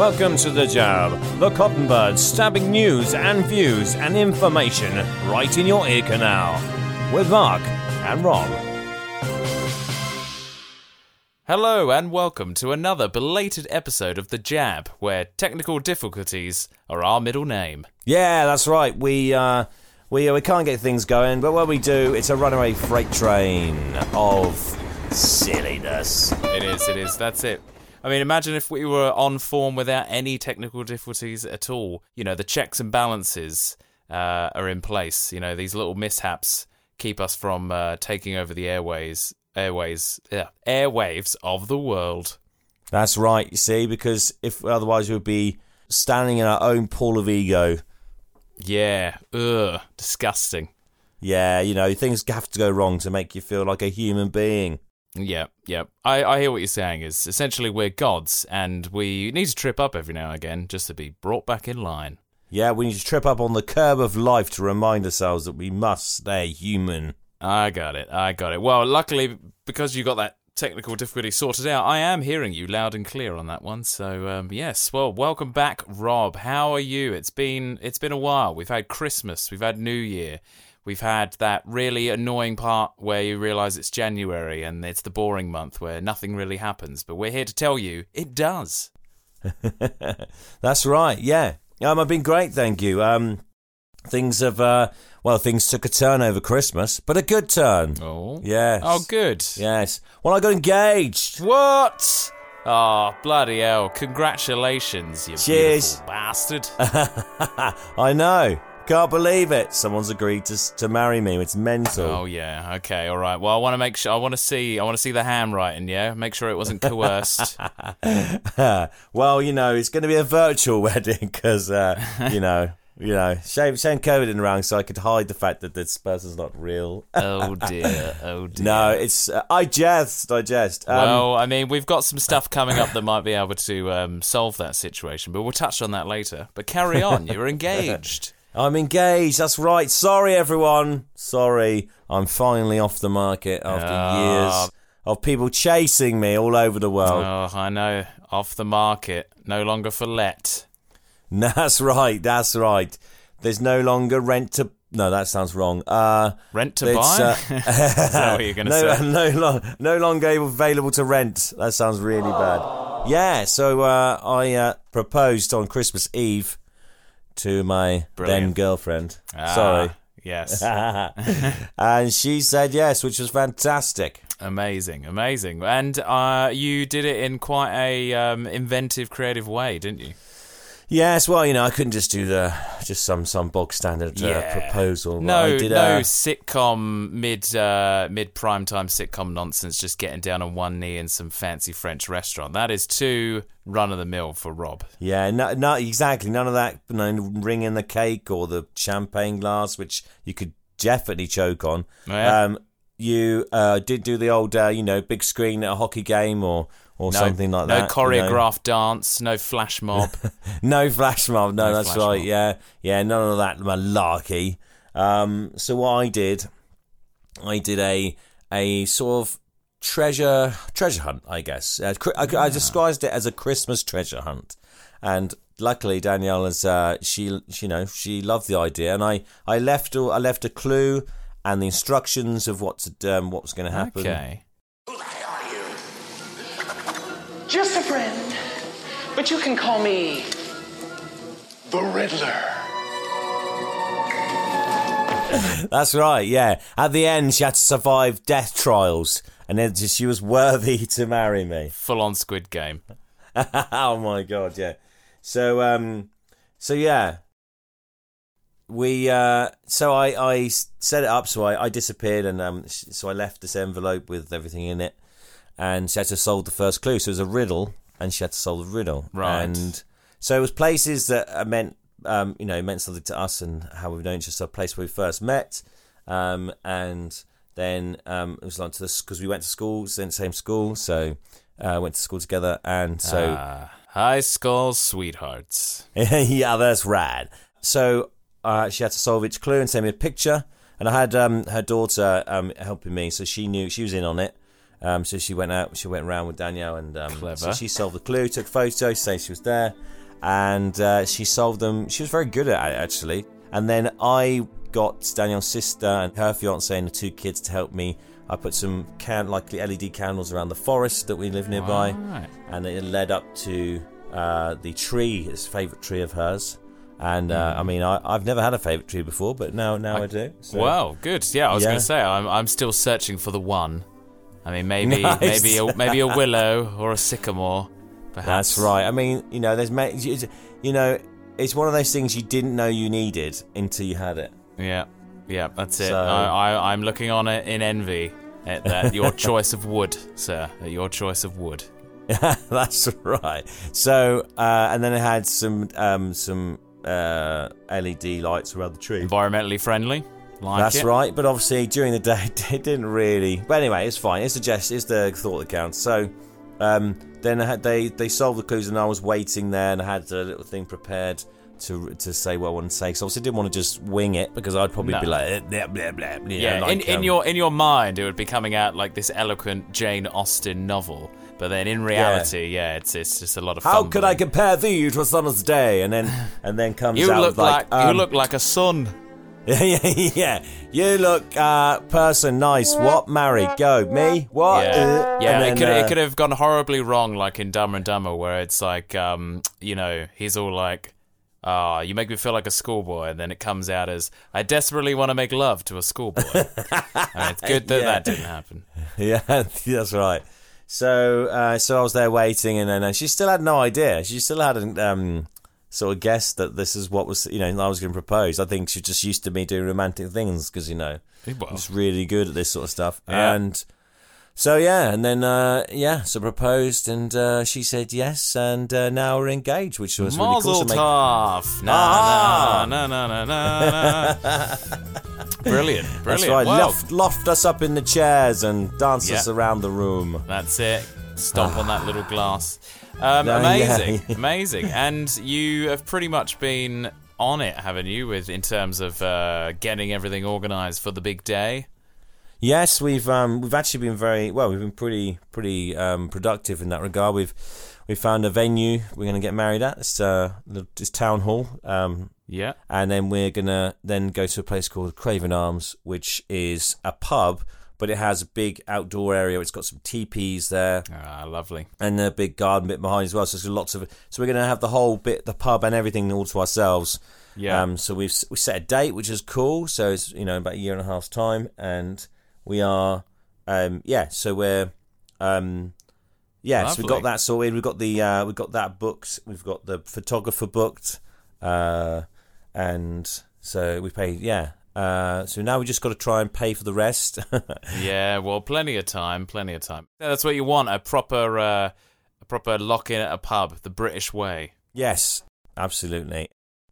Welcome to The Jab, the cotton bird stabbing news and views and information right in your ear canal. With Mark and Rob. Hello and welcome to another belated episode of The Jab, where technical difficulties are our middle name. Yeah, that's right. We uh, we we can't get things going, but when we do, it's a runaway freight train of silliness. It is, it is, that's it. I mean, imagine if we were on form without any technical difficulties at all. You know, the checks and balances uh, are in place. You know, these little mishaps keep us from uh, taking over the airways, airways, yeah, airwaves of the world. That's right. You see, because if otherwise we'd be standing in our own pool of ego. Yeah, ugh, disgusting. Yeah, you know, things have to go wrong to make you feel like a human being. Yeah, yeah. I, I hear what you're saying is essentially we're gods and we need to trip up every now and again just to be brought back in line. Yeah, we need to trip up on the curb of life to remind ourselves that we must stay human. I got it. I got it. Well, luckily because you got that technical difficulty sorted out, I am hearing you loud and clear on that one. So, um, yes. Well, welcome back, Rob. How are you? It's been it's been a while. We've had Christmas, we've had New Year. We've had that really annoying part where you realise it's January and it's the boring month where nothing really happens. But we're here to tell you it does. That's right. Yeah. Um, I've been great, thank you. Um, things have uh, well, things took a turn over Christmas, but a good turn. Oh. Yes. Oh, good. Yes. Well, I got engaged. What? Oh, bloody hell. Congratulations, you Cheers. beautiful bastard. I know. Can't believe it. Someone's agreed to to marry me. It's mental. Oh yeah, okay, all right. Well, I want to make sure. I want to see. I want to see the handwriting. Yeah, make sure it wasn't coerced. well, you know, it's going to be a virtual wedding because, uh, you know, you know, shame, shame COVID in around so I could hide the fact that this person's not real. oh dear. Oh dear. no, it's uh, I jest, I jest. Um, well, I mean, we've got some stuff coming up that might be able to um, solve that situation, but we'll touch on that later. But carry on. You're engaged. I'm engaged. That's right. Sorry, everyone. Sorry, I'm finally off the market after Ah. years of people chasing me all over the world. Oh, I know. Off the market. No longer for let. That's right. That's right. There's no longer rent to. No, that sounds wrong. Uh, Rent to buy? uh, Is that what you're going to no, say? no, lo- no longer available to rent. That sounds really bad. Yeah, so uh, I uh, proposed on Christmas Eve to my then girlfriend. Ah, Sorry. Yes. and she said yes, which was fantastic. Amazing, amazing. And uh, you did it in quite a um, inventive, creative way, didn't you? Yes, well, you know, I couldn't just do the just some some bog standard uh, Yeah. proposal. No, I did, no uh, sitcom mid uh, mid prime time sitcom nonsense. Just getting down on one knee in some fancy French restaurant. That is too run of the mill for Rob. Yeah, no, no, exactly. None of that. No ring in the cake or the champagne glass, which you could definitely choke on. Oh, yeah? Um, you uh, did do the old, uh, you know, big screen at a hockey game or or No, something like no that. you know. choreographed dance, no flash mob. No flash mob. No, No that's right. mob. Yeah, yeah. None of that malarkey. Um, so what I did, I did a a sort of treasure treasure hunt, I guess. Uh, I, I disguised it as a Christmas treasure hunt, and luckily Danielle is uh, she, she you know she loved the idea, and I I left a- I left a clue and the instructions of what to um, what was going to happen. okay. Just a friend. But you can call me the Riddler. That's right, yeah. At the end, she had to survive death trials, and then she was worthy to marry me. Full on Squid Game. oh my god, yeah. So, um, so yeah, we, uh, so I, I set it up. So I, I disappeared, and um, so I left this envelope with everything in it, and she had to solve the first clue. So it was a riddle, and she had to solve the riddle. Right. And so it was places that uh, meant, um, you know, meant something to us and how we've known each other. A place where we first met, um, and then um, it was like to this because we went to school, same same school, so uh, went to school together, and so. Ah, high school sweethearts. yeah, that's rad. So uh, she had to solve each clue and send me a picture. And I had um, her daughter um, helping me, so she knew she was in on it. Um, so she went out. She went around with Danielle, and um, so she solved the clue, took photos, say she was there, and uh, she solved them. She was very good at it actually. And then I got Danielle's sister and her fiance and the two kids to help me. I put some can like LED candles around the forest that we live nearby, Right. and it led up to uh, the tree, his favourite tree of hers. And uh, I mean, I, I've never had a favourite tree before, but now now I, do. So. Well, good. Yeah, I was Yeah. going to say I'm I'm still searching for the one. I mean, maybe Nice. maybe a, maybe a willow or a sycamore. Perhaps. That's right. I mean, you know, there's it's- you know, it's one of those things you didn't know you needed until you had it. Yeah, yeah, that's it. So- I, I, I'm looking on it in envy at that your choice of wood, sir. At your choice of wood. That's right. So, uh, and then it had some um, some uh, LED lights around the tree. Environmentally friendly. Like That's it. right. But obviously, during the day, it didn't really. But anyway, it's fine. It's the gest. It's the thought that counts. So, um, then I had, they they solved the clues, and I was waiting there, and I had a little thing prepared. To, to say what I wanted to say, so obviously I didn't want to just wing it because I'd probably No. be like eh, blah blah blah. you Yeah, like, in, in um, your in your mind, it would be coming out like this eloquent Jane Austen novel, but then in reality, yeah, it's it's just a lot of. How could I compare thee to a summer's day? And then and then comes You out look like, like, you um, look like a son. yeah. You look uh, person nice. What married? Go me. What? Yeah, Uh, yeah. and it could uh, it could have gone horribly wrong, like in Dumber and Dumber, where it's like, um, you know, he's all like, "Ah, you make me feel like a schoolboy," and then it comes out as, "I desperately want to make love to a schoolboy." and it's good that Yeah. that didn't happen. Yeah, that's right. So, uh, so I was there waiting, and then uh, she still had no idea. She still hadn't um, sort of guessed that this is what was, you know, I was going to propose. I think she's just used to me doing romantic things because you know Well, just really good at this sort of stuff. Yeah. And so yeah, and then uh, yeah, so proposed, and uh, she said yes, and uh, now we're engaged, which was really cool. Mazel So make- tov. Na Ah. na na na na na. Brilliant, brilliant. That's right. Loft, loft us up in the chairs and dance us around the room. That's it. Stomp on that little glass. Um, No, amazing, yeah. amazing. And you have pretty much been on it, haven't you? With in terms of uh, getting everything organised for the big day. Yes, we've um, we've actually been very well. We've been pretty pretty um, productive in that regard. We've we found a venue we're going to get married at. It's uh, the- it's town hall, um, Yeah. and then we're gonna then go to a place called Craven Arms, which is a pub, but it has a big outdoor area. It's got some teepees there Ah, lovely. and a big garden bit behind as well. So there's lots of. So we're going to have the whole bit, the pub and everything, all to ourselves. Yeah. Um, so we've we set a date, which is cool. So it's you know about a year and a half's time, and we are, um, yeah. So we're, um, yeah. So we've got that sorted. We've got the uh, we've got that booked. We've got the photographer booked, uh, and so we paid. Yeah. Uh, so now we just got to try and pay for the rest. Yeah. Well, plenty of time. Plenty of time. Yeah, that's what you want. A proper, uh, a proper lock in at a pub, the British way. Yes, absolutely.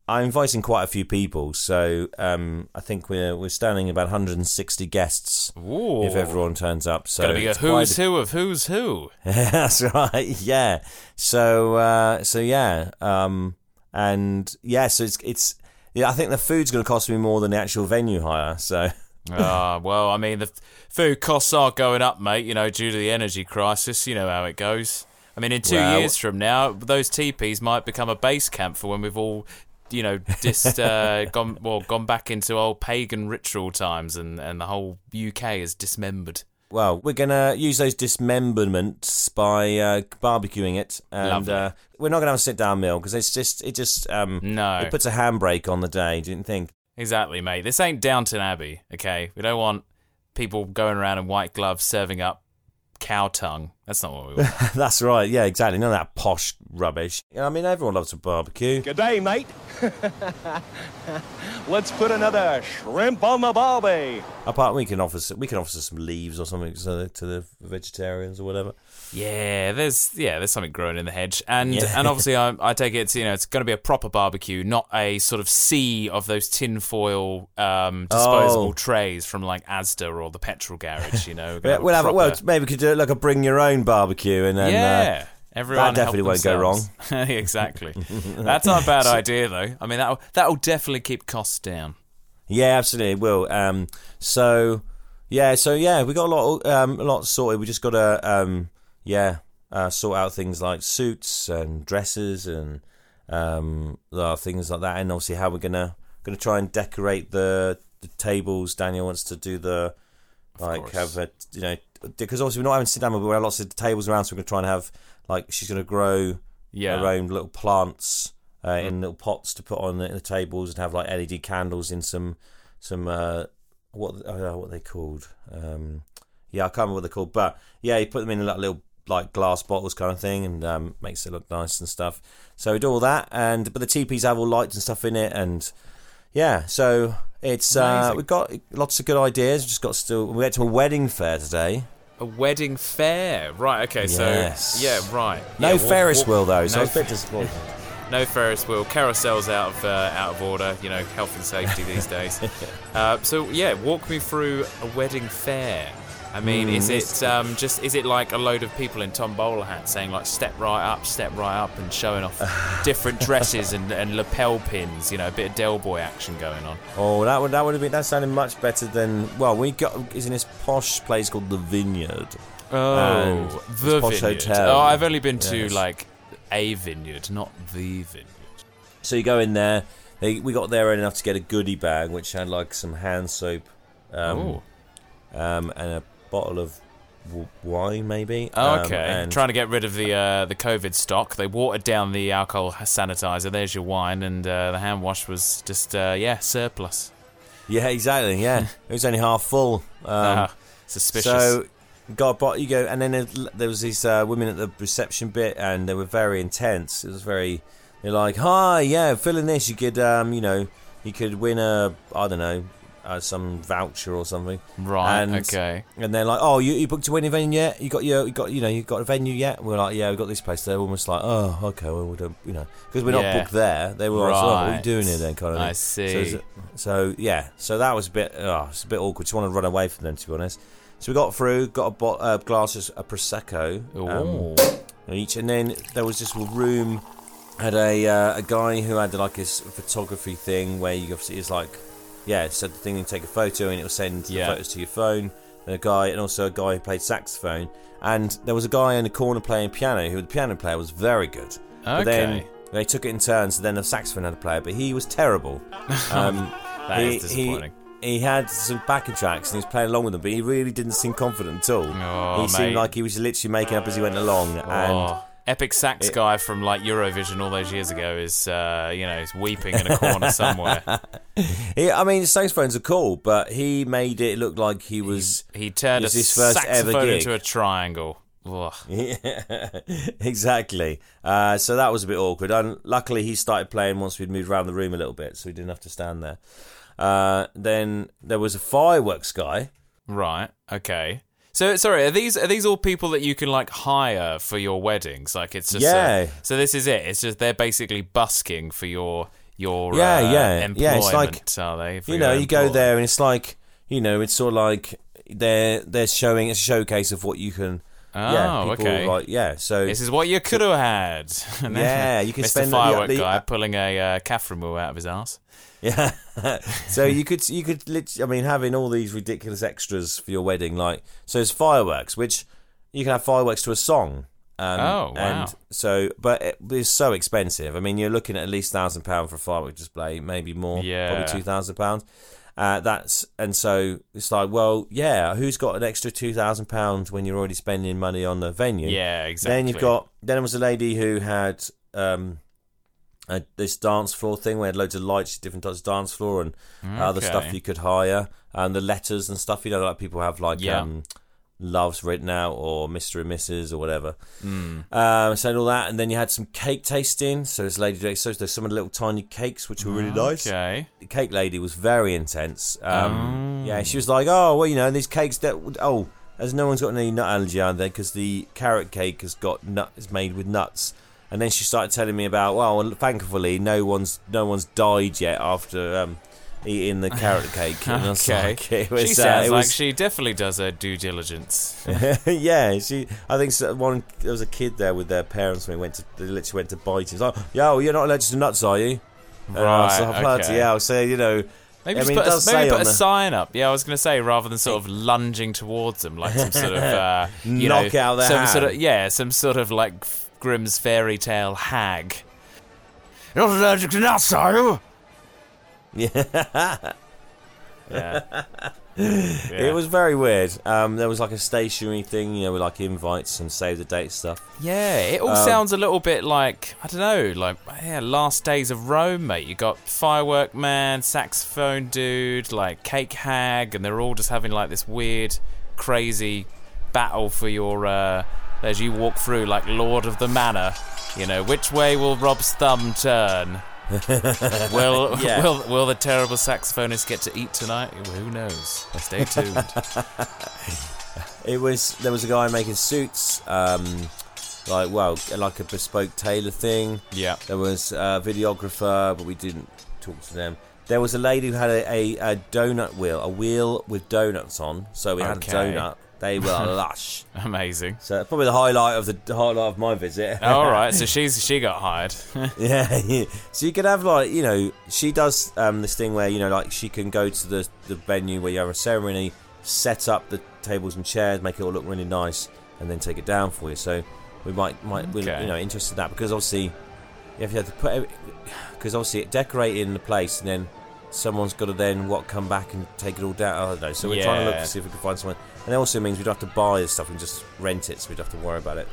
I'm inviting quite a few people, so um, I think we're we're standing about 160 guests Ooh. if everyone turns up. So a it's who's who of who's who. That's right. Yeah. So uh, so yeah. Um, and yeah. So it's it's. Yeah, I think the food's going to cost me more than the actual venue hire. So Ah, well, I mean, the food costs are going up, mate, you know, due to the energy crisis. You know how it goes. I mean, in two Well- years from now, those teepees might become a base camp for when we've all, you know, just uh, gone, well, gone back into old pagan ritual times and, and the whole UK is dismembered. Well, we're gonna use those dismemberments by uh, barbecuing it, and uh, we're not gonna have a sit down meal because it's just it just um No. it puts a handbrake on the day. Didn't think. Exactly, mate. This ain't Downton Abbey, okay? We don't want people going around in white gloves serving up cow tongue. That's not what we want. That's right. Yeah, exactly. None of that posh rubbish. I mean, everyone loves a barbecue. Good day, mate. Let's put another shrimp on the barbie. Apart, we can offer some, we can offer some leaves or something to the, to the vegetarians or whatever. Yeah, there's yeah, there's something growing in the hedge, and Yeah. and obviously I, I take it it's you know it's going to be a proper barbecue, not a sort of sea of those tinfoil um, disposable Oh. trays from like Asda or the petrol garage. You know, We're gonna Yeah, have a we'll have it. Well, maybe we could do it like a bring your own barbecue, and then uh, yeah. Everyone that definitely won't go wrong. exactly. That's not a bad idea though. I mean that that'll definitely keep costs down. Yeah, absolutely, it will. Um, so, yeah, so yeah, we got a lot, um, a lot sorted. We just got to, um, yeah, uh, sort out things like suits and dresses and um, things like that, and obviously how we're gonna gonna try and decorate the, the tables. Danielle wants to do the like course. have a you know because obviously we're not having sit down, but we have lots of tables around, so we're gonna try and have like she's gonna grow Yeah. her own little plants uh, in little pots to put on the, the tables and have like LED candles in some some uh, what uh, what are they called? Um, yeah, I can't remember what they're called, but yeah, you put them in a like little like glass bottles kind of thing and um, makes it look nice and stuff. So we do all that, and but the teepees have all lights and stuff in it, and yeah, so it's uh, we've got lots of good ideas. We've just got still we went to a wedding fair today. A wedding fair, right? Okay, Yes. so yeah, right. No Yeah, Ferris wheel though, so no I was a bit disappointed. No Ferris wheel. Carousels out of uh, out of order. You know, health and safety these days. Uh, so yeah, walk me through a wedding fair. I mean, Mm, is it um, just is it like a load of people in Tom Bowler hats saying like step right up, step right up, and showing off different dresses and, and lapel pins? You know, a bit of Del Boy action going on. Oh, that would that would have been that sounded much better than well, we got is in this posh place called the Vineyard. Oh, the posh vineyard. hotel. Oh, I've only been to Yes. like a vineyard, not the vineyard. So you go in there. They, we got there early enough to get a goodie bag, which had like some hand soap, um, um, and a bottle of w- wine, maybe. Oh, Um, okay. and Trying to get rid of the uh, the COVID stock. They watered down the alcohol sanitizer. There's your wine, and uh, the hand wash was just uh, yeah surplus. yeah, exactly. Yeah, it was only half full. Um, Ah, suspicious. So got a bottle. You go, and then there, there was these uh, women at the reception bit, and they were very intense. It was very. They're like, "Hi, yeah, fill in this. You could, um, you know, you could win a, I don't know, uh, some voucher or something." right. and- okay. And they're like, "Oh, you, you booked a wedding venue yet? You got your, you got, you know, you got a venue yet?" We're like, "Yeah, we got this place." They're almost like, "Oh, okay, well, we don't, you know, because we're not Yeah. booked there." They were like, "Oh, "What are you doing here then?" Kind of. I see. So, so yeah, so that was a bit, oh, it's a bit awkward. Just want to run away from them, to be honest. So we got through, got a bo- uh, glass of a prosecco um, each, and then there was this room had a uh, a guy who had like his photography thing where you obviously it's like yeah, so the thing you take a photo and it will send Yeah. the photos to your phone. And a guy and also a guy who played saxophone, and there was a guy in the corner playing piano who the piano player was very good. Okay. But then they took it in turns. So then the saxophone had a player, but he was terrible. Um, That he, is disappointing. He, he had some backing tracks and he was playing along with them, but he really didn't seem confident at all. Oh, he seemed like he was literally making up as he went along. And Oh, epic sax it- guy from like Eurovision all those years ago is uh, you know is weeping in a corner somewhere. he, I mean, saxophones are cool, but he made it look like he was. He turned a his first ever gig. into a triangle. Yeah, exactly. Uh, so that was a bit awkward. And luckily, he started playing once we'd moved around the room a little bit, so he didn't have to stand there. Uh, then there was a fireworks guy. Right. Okay. So sorry, are these are these all people that you can like hire for your weddings? Like it's just Yeah. so this is it. It's just they're basically busking for your your Yeah, uh, yeah. Yeah, it's like- are they? You know, you go there and it's like, you know, it's sort of like they're they're showing a showcase of what you can. Yeah, Oh, people okay. Like, yeah, so This is what you could have had. And Yeah, you can Mr. spend the- firework the- guy pulling a uh, Catherine wheel out of his ass. Yeah. so you could you could lit- I mean having all these ridiculous extras for your wedding like so it's fireworks which you can have fireworks to a song. Um, Oh, wow. And so, but it, it's so expensive. I mean, you're looking at at least thousand pound for a firework display, maybe more, Yeah. probably two thousand pounds. Uh, that's and so it's like, well, yeah, who's got an extra two thousand pounds when you're already spending money on the venue? Yeah, exactly. Then you've got then there was a lady who had um a, this dance floor thing where had loads of lights, different types of dance floor and other stuff you could hire and the letters and stuff. You know, like people have like Yeah. um loves written out or Mister and Mrs. or whatever. Hmm. Um, so all that, and then you had some cake tasting. So this lady, did- so there's some of the little tiny cakes which were really nice Okay. the cake lady was very intense. Um, Oh. Yeah, she was like, "Oh, well, you know, these cakes that oh, as no one's got any nut allergy on there because the carrot cake has got nut is made with nuts." And then she started telling me about, well, thankfully, no one's no one's died yet after um, eating the carrot cake. And I was Okay. like, it was, she uh, sounds it like she definitely does her due diligence. yeah, she. I think one there was a kid there with their parents when we went to. They literally went to bite. He's like, "Yo, you're not allergic to nuts, are you?" And I was Right, like, bloody okay. hell. So you know, Maybe I just mean, put, a, maybe put a the- sign up. Yeah, I was going to say rather than sort of lunging towards them like some sort of uh, you Knock know, out their some sort of yeah, some sort of like Grimm's fairy tale hag. You're allergic to nuts, are you? Yeah. Yeah. It was very weird. Um, there was like a stationary thing, you know, with like invites and save the date stuff. Yeah, it all Um, sounds a little bit like I don't know, like yeah, Last Days of Rome, mate. You got firework man, saxophone dude, like cake hag, and they're all just having like this weird, crazy battle for your uh, as you walk through, like Lord of the Manor. You know, which way will Rob's thumb turn? will, Yeah. will will the terrible saxophonist get to eat tonight? Who knows? Stay tuned. It was there was a guy making suits, um, like well, like a bespoke tailor thing. yeah. There was a videographer, but we didn't talk to them. There was a lady who had a, a, a donut wheel, a wheel with donuts on. So we had Okay. a donut. They were lush. Amazing. So probably the highlight of the highlight of my visit. All right, so she's she got hired. Yeah, yeah. So you could have like you know she does um, this thing where you know like she can go to the the venue where you have a ceremony, set up the tables and chairs, make it all look really nice, and then take it down for you. So we might might we're, you know interested in that because obviously if you have to put because obviously it decorating the place and then someone's got to then what come back and take it all down. I don't know. So we're trying to look to see if we can find someone, and it also means we don't have to buy this stuff and just rent it, so we don't have to worry about it.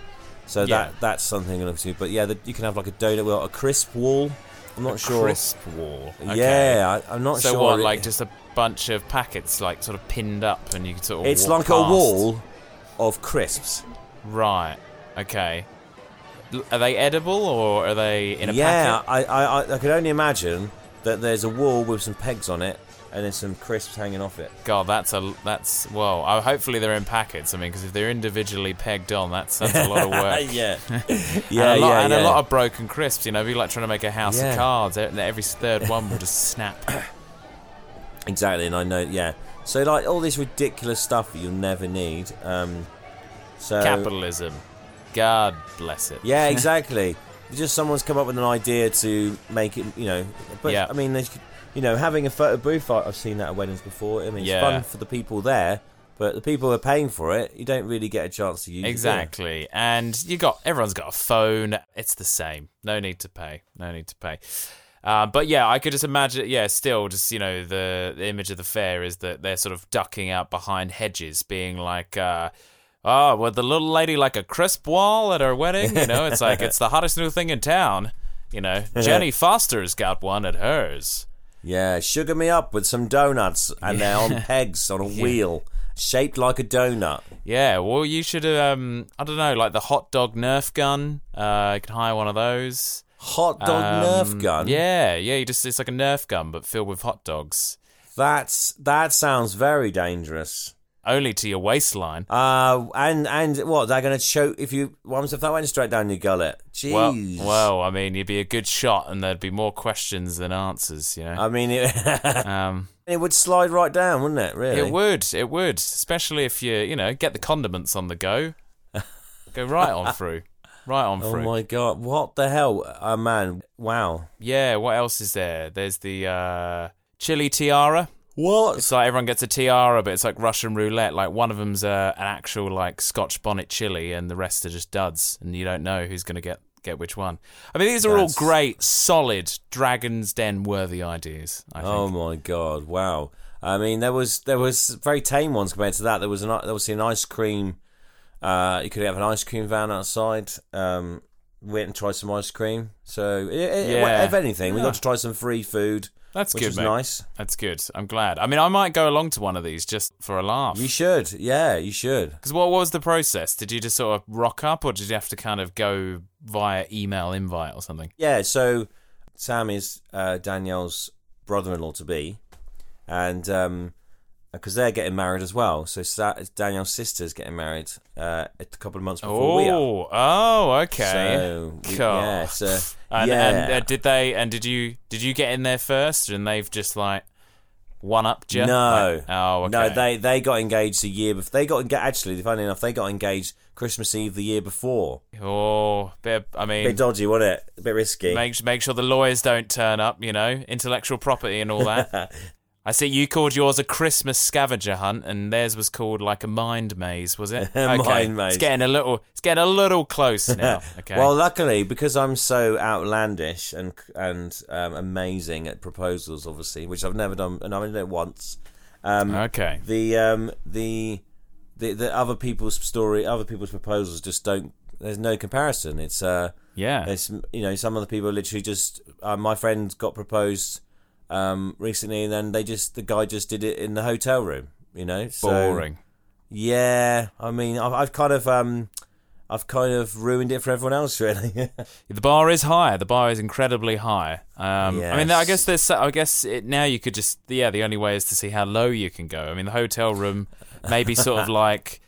So Yeah. that that's something to look to. But yeah, the, you can have like a donut wheel, a crisp wall. I'm not sure. Crisp wall. Okay. Yeah, I, I'm not So sure. what? Like just a bunch of packets, like sort of pinned up, and you can sort of. it's like a wall of crisps. Right. Okay. Are they edible or are they in a yeah, packet? I, I I I could only imagine that there's a wall with some pegs on it and then some crisps hanging off it. God, that's a that's well. Uh, hopefully they're in packets. I mean, because if they're individually pegged on, that's that's a lot of work. yeah, and yeah, a lot, yeah, and yeah. a lot of broken crisps. You know, it'd be like trying to make a house Yeah. of cards. Every third one will just snap. Exactly, and I know, yeah. So like all this ridiculous stuff that you'll never need. Um, so Capitalism. God bless it. Yeah, exactly. Just someone's come up with an idea to make it, you know. But Yeah. I mean, they you know, having a photo booth, I've seen that at weddings before. I mean, it's Yeah. fun for the people there, but the people who are paying for it, you don't really get a chance to use. it. Exactly. And you got everyone's got a phone. It's the same. No need to pay. No need to pay. Uh, but yeah, I could just imagine. Yeah, still, just you know, the, the image of the fair is that they're sort of ducking out behind hedges, being like, uh, "Oh, with the little lady like a crisp wall at her wedding." You know, it's like it's the hottest new thing in town. You know, Jenny Foster's got one at hers. Yeah, sugar me up with some donuts, and they're on pegs on a wheel, shaped like a donut. Yeah, well, you should. Um, I don't know, like the hot dog Nerf gun. Uh, you can hire one of those. Hot dog Um, Nerf gun. Yeah, yeah. You just it's like a Nerf gun but filled with hot dogs. that's that sounds very dangerous. Only to your waistline. Uh, and and what they're going to choke if you. What if that went straight down your gullet? Well, Jeez. well, I mean, you'd be a good shot, and there'd be more questions than answers. You know, I mean, it, um, it would slide right down, wouldn't it? Really? it would, it would, especially if you, you know, get the condiments on the go. Go right on through, right on through. Oh my god! What the hell? Oh man! Wow. Yeah. What else is there? There's the uh, chili tiara. What? It's like everyone gets a tiara, but it's like Russian roulette. Like one of them's uh, an actual like Scotch bonnet chili, and the rest are just duds, and you don't know who's going to get get which one. I mean, these are That's- all great, solid Dragon's Den worthy ideas. I think. Oh my god! Wow. I mean, there was there was very tame ones compared to that. There was an there was an ice cream. Uh, you could have an ice cream van outside. Um, went and tried some ice cream. So, Yeah. if anything, we Yeah. got to try some free food, That's which good, was mate. nice. That's good. I'm glad. I mean, I might go along to one of these just for a laugh. You should, yeah, you should. Because what was the process? Did you just sort of rock up, or did you have to kind of go via email invite or something? Yeah, so Sam is uh, Danielle's brother-in-law to be, and because they're getting married as well. So Sa- Danielle's sister's getting married uh, a couple of months before we are. Oh, oh, okay. So we- Cool. yeah, so And, yeah. and uh, did they? And did you? Did you get in there first? And they've just like one up you? No. Like- oh, okay. No, they they got engaged a year before. They got engaged. Actually, funny enough, they got engaged Christmas Eve the year before. Oh, bit. I A mean, bit dodgy, wasn't it? A bit risky. make make sure the lawyers don't turn up. You know, intellectual property and all that. I see you called yours a Christmas scavenger hunt, and theirs was called like a mind maze, was it? A okay. mind maze. It's getting a little. It's getting a little close now. Okay. Well, luckily, because I'm so outlandish and and um, amazing at proposals, obviously, which I've never done, and I've only done it once. Um, okay. the um, the the the other people's story, other people's proposals just don't. There's no comparison. It's uh, Yeah. it's you know, some of the people literally just. Uh, my friend got proposed um recently, and then they just the guy just did it in the hotel room. You know, so, Boring. Yeah, I mean, I've, I've kind of um, I've kind of ruined it for everyone else, really. The bar is high. The bar is incredibly high. Um, I mean, I guess there's. I guess it, now you could just. Yeah, the only way is to see how low you can go. I mean, the hotel room, maybe sort of like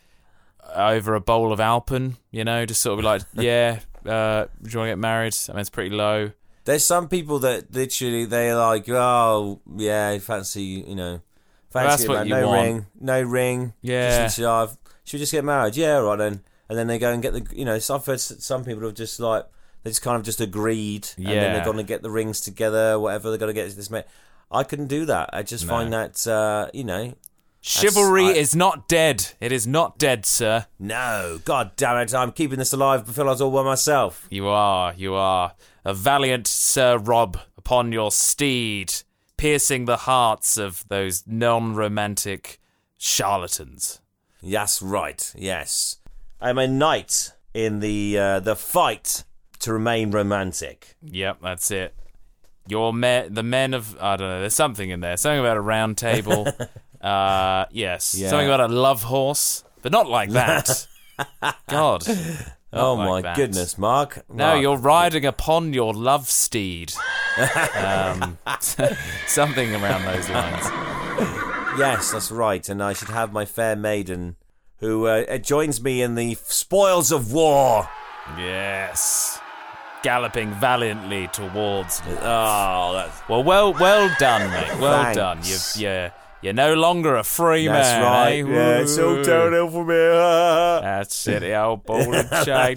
over a bowl of Alpen. You know, just sort of like, yeah. Uh, do you want to get married? I mean, it's pretty low. There's some people that literally they're like, oh yeah, fancy you know, fancy that's what you no want. ring, no ring. Yeah. just literally, oh, should we just get married? Yeah, right then. And then they go and get the, you know, so I've heard s- some people have just like they just kind of just agreed, and then Yeah. they're going to get the rings together, whatever they're going to get this. Mate, I couldn't do that. I just find that, uh, you know, Chivalry I- is not dead. It is not dead, sir. no, god damn it, I'm keeping this alive. I feel I was all by myself. You are, you are a valiant Sir Rob upon your steed, piercing the hearts of those non-romantic charlatans. Yes, right. Yes, I'm a knight in the uh, the fight to remain romantic. Yep, that's it. Your men, the men of I don't know. There's something in there. Something about a round table. uh, yes. Yeah. Something about a love horse, but not like that. God. Oh like my that. goodness, Mark. No, Mark. you're riding upon your love steed. um, something around those lines. Yes, that's right. And I should have my fair maiden, who uh, joins me in the spoils of war. Yes. Galloping valiantly towards. Oh, that's Well, well, well done, mate. Well Thanks. done. You've, you're, you're no longer a free that's man. right. eh? Yeah, it's all downhill for me. That's it, the old ball and chain.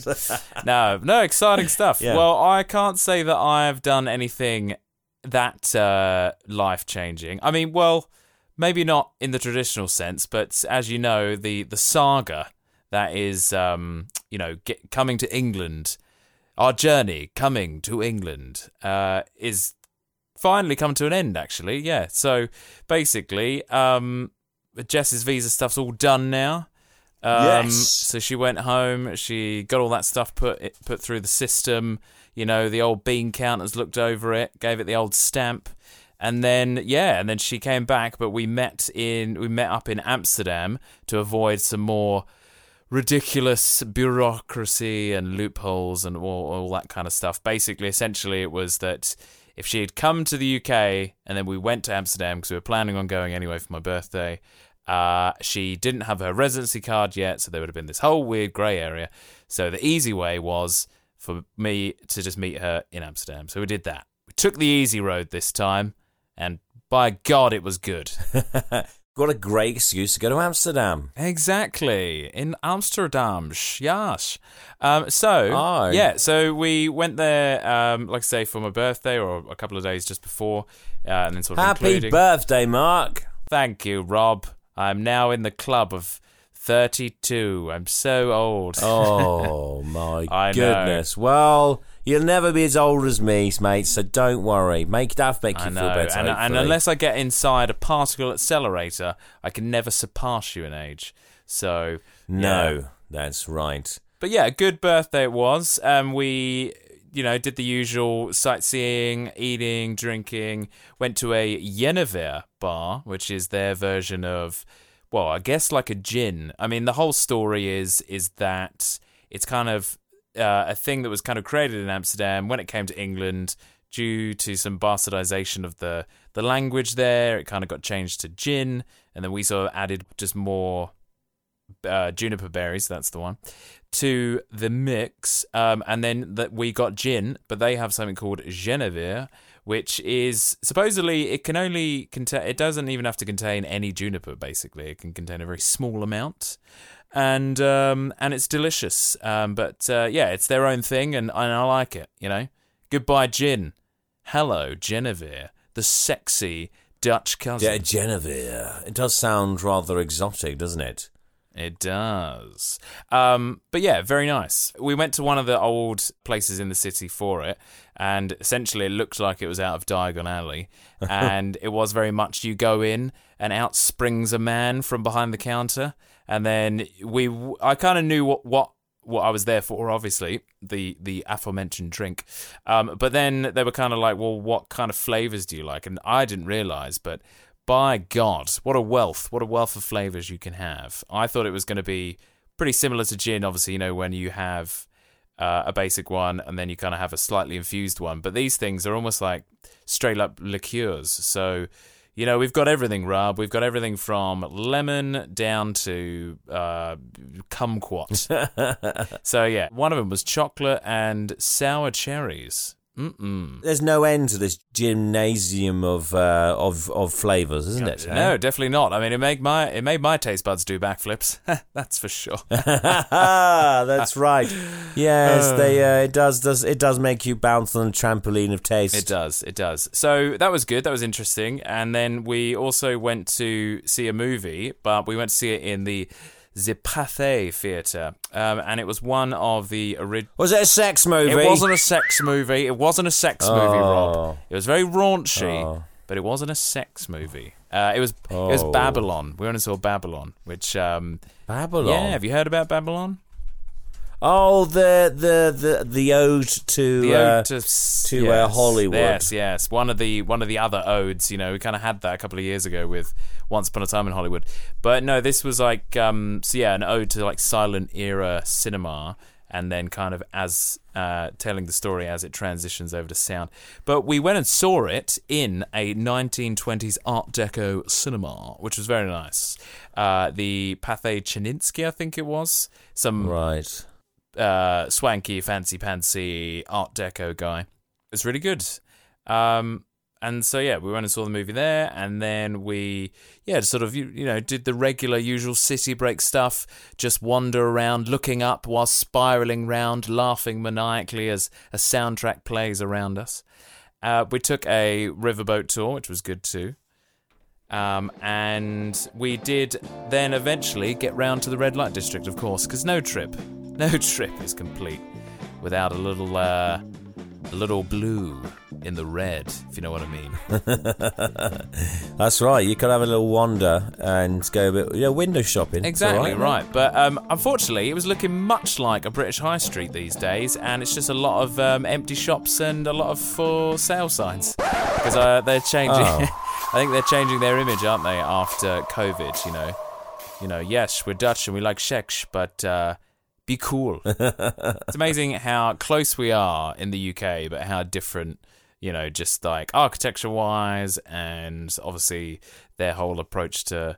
No, no, exciting stuff. Yeah. Well, I can't say that I've done anything that uh, life changing. I mean, well, maybe not in the traditional sense, but as you know, the the saga that is, um, you know, get, coming to England, our journey coming to England, uh, is finally come to an end. Actually, yeah. So basically, um, Jess's visa stuff's all done now. Um, Yes. So she went home. She got all that stuff put put through the system. You know, the old bean counters looked over it, gave it the old stamp, and then yeah, and then she came back. But we met in we met up in Amsterdam to avoid some more ridiculous bureaucracy and loopholes and all, all that kind of stuff. Basically, essentially, it was that if she had come to the UK and then we went to Amsterdam because we were planning on going anyway for my birthday, uh, she didn't have her residency card yet, so there would have been this whole weird grey area. So the easy way was for me to just meet her in Amsterdam. So we did that. We took the easy road this time, and by God, it was good. Got a great excuse to go to Amsterdam. Exactly in Amsterdam, yes. Um, so Aye. yeah, so we went there, um, like I say, for my birthday or a couple of days just before, uh, and then sort of Happy including. birthday, Mark. Thank you, Rob. I'm now in the club of thirty-two. I'm so old. Oh my goodness. Well, you'll never be as old as me, mate. So don't worry. Make that make you I feel better. and, and unless I get inside a particle accelerator, I can never surpass you in age. So no, yeah. that's right. But yeah, a good birthday it was. Um, we, you know, did the usual sightseeing, eating, drinking. Went to a Genever bar, which is their version of, well, I guess like a gin. I mean, the whole story is is that it's kind of uh, a thing that was kind of created in Amsterdam when it came to England due to some bastardization of the the language there. It kind of got changed to gin, and then we sort of added just more uh, juniper berries. That's the one to the mix, um, and then that we got gin, but they have something called Genevieve, which is supposedly it can only contain. It doesn't even have to contain any juniper. Basically, it can contain a very small amount, and um, and it's delicious. Um, but uh, yeah, it's their own thing, and, and I like it. You know, goodbye gin, hello Genevieve, the sexy Dutch cousin. Yeah, Genevieve. It does sound rather exotic, doesn't it? It does. Um, but yeah, very nice. We went to one of the old places in the city for it, and essentially it looked like it was out of Diagon Alley. and it was very much you go in, and out springs a man from behind the counter. And then we, I kind of knew what, what what I was there for, obviously, the the aforementioned drink. Um, but then they were kind of like, well, what kind of flavors do you like? And I didn't realize, but by God, what a wealth, what a wealth of flavors you can have. I thought it was going to be pretty similar to gin, obviously, you know, when you have uh, a basic one and then you kind of have a slightly infused one. But these things are almost like straight up liqueurs. So, you know, we've got everything, Rob. We've got everything from lemon down to uh, kumquat. so, yeah, one of them was chocolate and sour cherries. Mm-mm. There's no end to this gymnasium of uh, of of flavors, isn't it? No, definitely not. I mean, it made my it made my taste buds do backflips. That's for sure. That's right. Yes, they uh, it does does it does make you bounce on the trampoline of taste. It does. It does. So that was good. That was interesting. And then we also went to see a movie, but we went to see it in the the Pathé Theatre, um, and it was one of the original. Was it a sex movie? It wasn't a sex movie. It wasn't a sex movie, Rob. It was very raunchy, but it wasn't a sex movie. Uh, it was it was Oh. Babylon. We only saw Babylon, which um, Babylon. yeah. Have you heard about Babylon? Oh, the the the the ode to The uh, ode to, to, uh, Hollywood. Yes, yes. One of the one of the other odes. You know, we kind of had that a couple of years ago with Once Upon a Time in Hollywood. But no, this was like, um, so yeah, an ode to like silent era cinema, and then kind of as uh, telling the story as it transitions over to sound. But we went and saw it in a 1920s Art Deco cinema, which was very nice. Uh, the Pathé Tuschinski, I think it was. Some right. Uh, swanky, fancy pantsy Art Deco guy. It's really good. Um, and so yeah, we went and saw the movie there, and then we yeah sort of you, you know did the regular usual city break stuff, just wander around, looking up while spiraling round, laughing maniacally as a soundtrack plays around us. Uh, we took a riverboat tour, which was good too. Um, and we did then eventually get round to the red light district, of course, because no trip, no trip is complete without a little, uh, a little blue in the red, if you know what I mean. That's right. You could have a little wander and go a bit, you know, window shopping. Exactly right. right. But um, unfortunately, it was looking much like a British high street these days, and it's just a lot of um, empty shops and a lot of for sale signs because uh, they're changing. Oh. I think they're changing their image, aren't they? After COVID, you know, you know. Yes, we're Dutch and we like Czech, but uh, be cool. it's amazing how close we are in the UK, but how different. You know, just like architecture wise, and obviously their whole approach to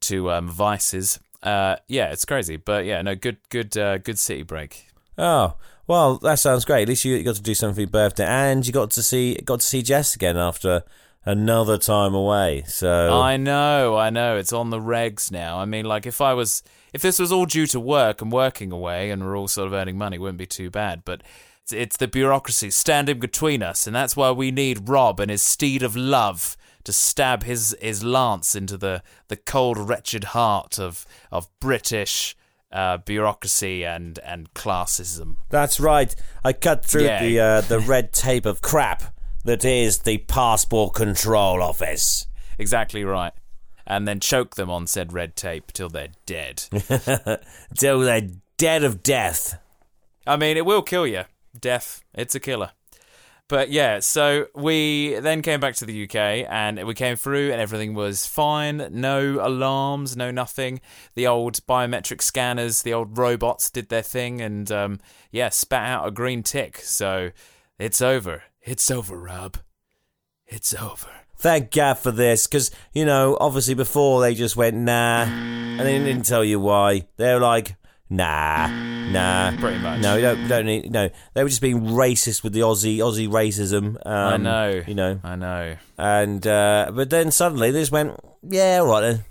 to um, vices. Uh, yeah, it's crazy, but yeah, no, good, good, uh, good city break. Oh well, that sounds great. At least you got to do something for your birthday, and you got to see got to see Jess again after another time away. So I know, I know, it's on the regs now. I mean, like if I was, if this was all due to work and working away, and we're all sort of earning money, it wouldn't be too bad. But it's, it's the bureaucracy standing between us, and that's why we need Rob and his steed of love to stab his his lance into the the cold, wretched heart of of British. Uh, bureaucracy and and classism. that's right. I cut through Yeah. the uh, the red tape of crap that is the passport control office. Exactly right. And then choke them on said red tape till they're dead. Till they're dead of death. I mean, it will kill you. Death, it's a killer. But yeah, so we then came back to the UK and we came through and everything was fine. No alarms, no nothing. The old biometric scanners, the old robots did their thing and um, yeah, spat out a green tick. So it's over. It's over, Rob. It's over. Thank God for this, because you know, obviously before they just went nah, and they didn't tell you why. They're like nah, nah, Pretty much. No, you don't, don't need. No, they were just being racist with the Aussie Aussie racism. Um, I know. you know, I know. and uh, but then suddenly they just went, yeah, all right then.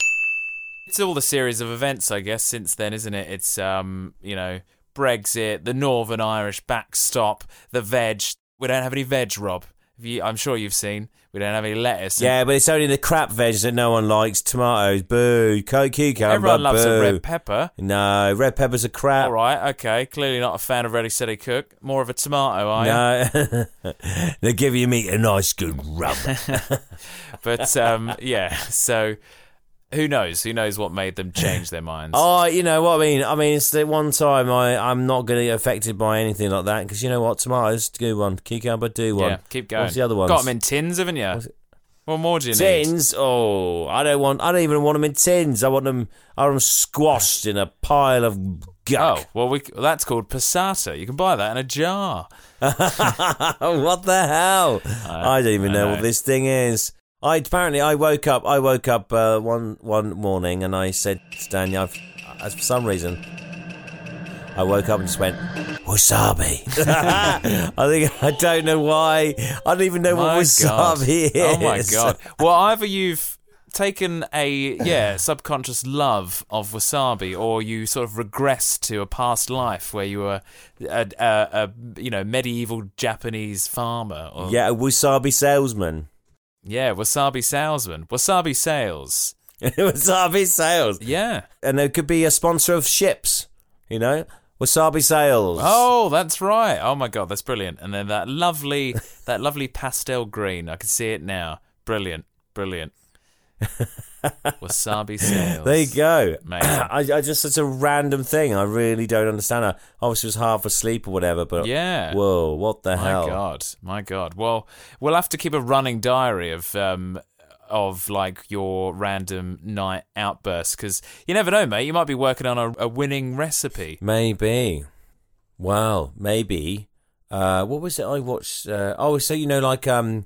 it's all the series of events, I guess, since then, isn't it? It's um, you know, Brexit, the Northern Irish backstop, the veg. We don't have any veg, Rob. You, I'm sure you've seen. We don't have any lettuce. Yeah, but it's only the crap veg that no one likes. Tomatoes, boo. Cucumber, Everyone loves boo. a red pepper. No, red peppers are crap. All right, okay. Clearly not a fan of Ready Steady Cook. More of a tomato, are you? No, they give your meat a nice good rub. But um, yeah, so who knows? Who knows what made them change their minds? oh, you know what I mean. I mean, it's the one time I I'm not going to get affected by anything like that because you know what, tomatoes do one, cucumber do one. yeah, keep going. What's the other ones? Got them in tins, haven't you? What more do you need? Tins? Oh, I don't want. I don't even want them in tins. I want them. I want them squashed in a pile of Oh, well, we, well, that's called passata. You can buy that in a jar. what the hell? I don't even I know, know. what this thing is. I apparently I woke up. I woke up uh, one one morning and I said, "Stanley, I've, as for some reason." I woke up and just went wasabi. I think I don't know why. I don't even know what wasabi God. is. Oh my god. Well, either you've taken a yeah subconscious love of wasabi, or you sort of regress to a past life where you were a, a, a you know medieval Japanese farmer. Or, Yeah, a wasabi salesman. Yeah, wasabi salesman, wasabi sales. wasabi sales, Yeah. and it could be a sponsor of ships. You know, wasabi sales. Oh, that's right. Oh my god, that's brilliant. And then that lovely, that lovely pastel green. I can see it now. Brilliant, brilliant. Wasabi sales. There you go. Amazing. I, I just it's a random thing. I really don't understand. I obviously was half asleep or whatever. But Yeah. whoa, what the My hell? My God, my God. Well, we'll have to keep a running diary of um of like your random night outbursts because you never know, mate. You might be working on a, a winning recipe. Maybe. Well, maybe. Uh, what was it I watched? Uh, oh, so you know, like um,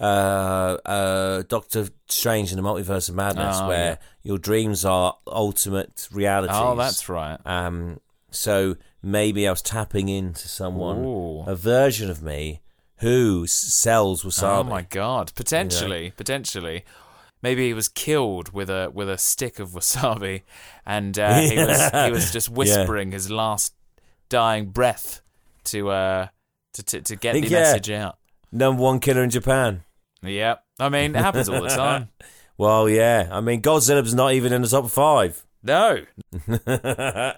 uh, uh, Doctor Strange in the Multiverse of Madness, Oh, where yeah. your dreams are ultimate realities. Oh, that's right. Um, so maybe I was tapping into someone, Ooh. a version of me who s- sells wasabi. Oh my God, potentially, potentially. Maybe he was killed with a with a stick of wasabi, and uh, he was he was just whispering his last dying breath to uh to to, to get the Yeah. message out. Number one killer in Japan. Yep, I mean it happens all the time. Well, yeah. I mean, Godzilla's not even in the top five. No,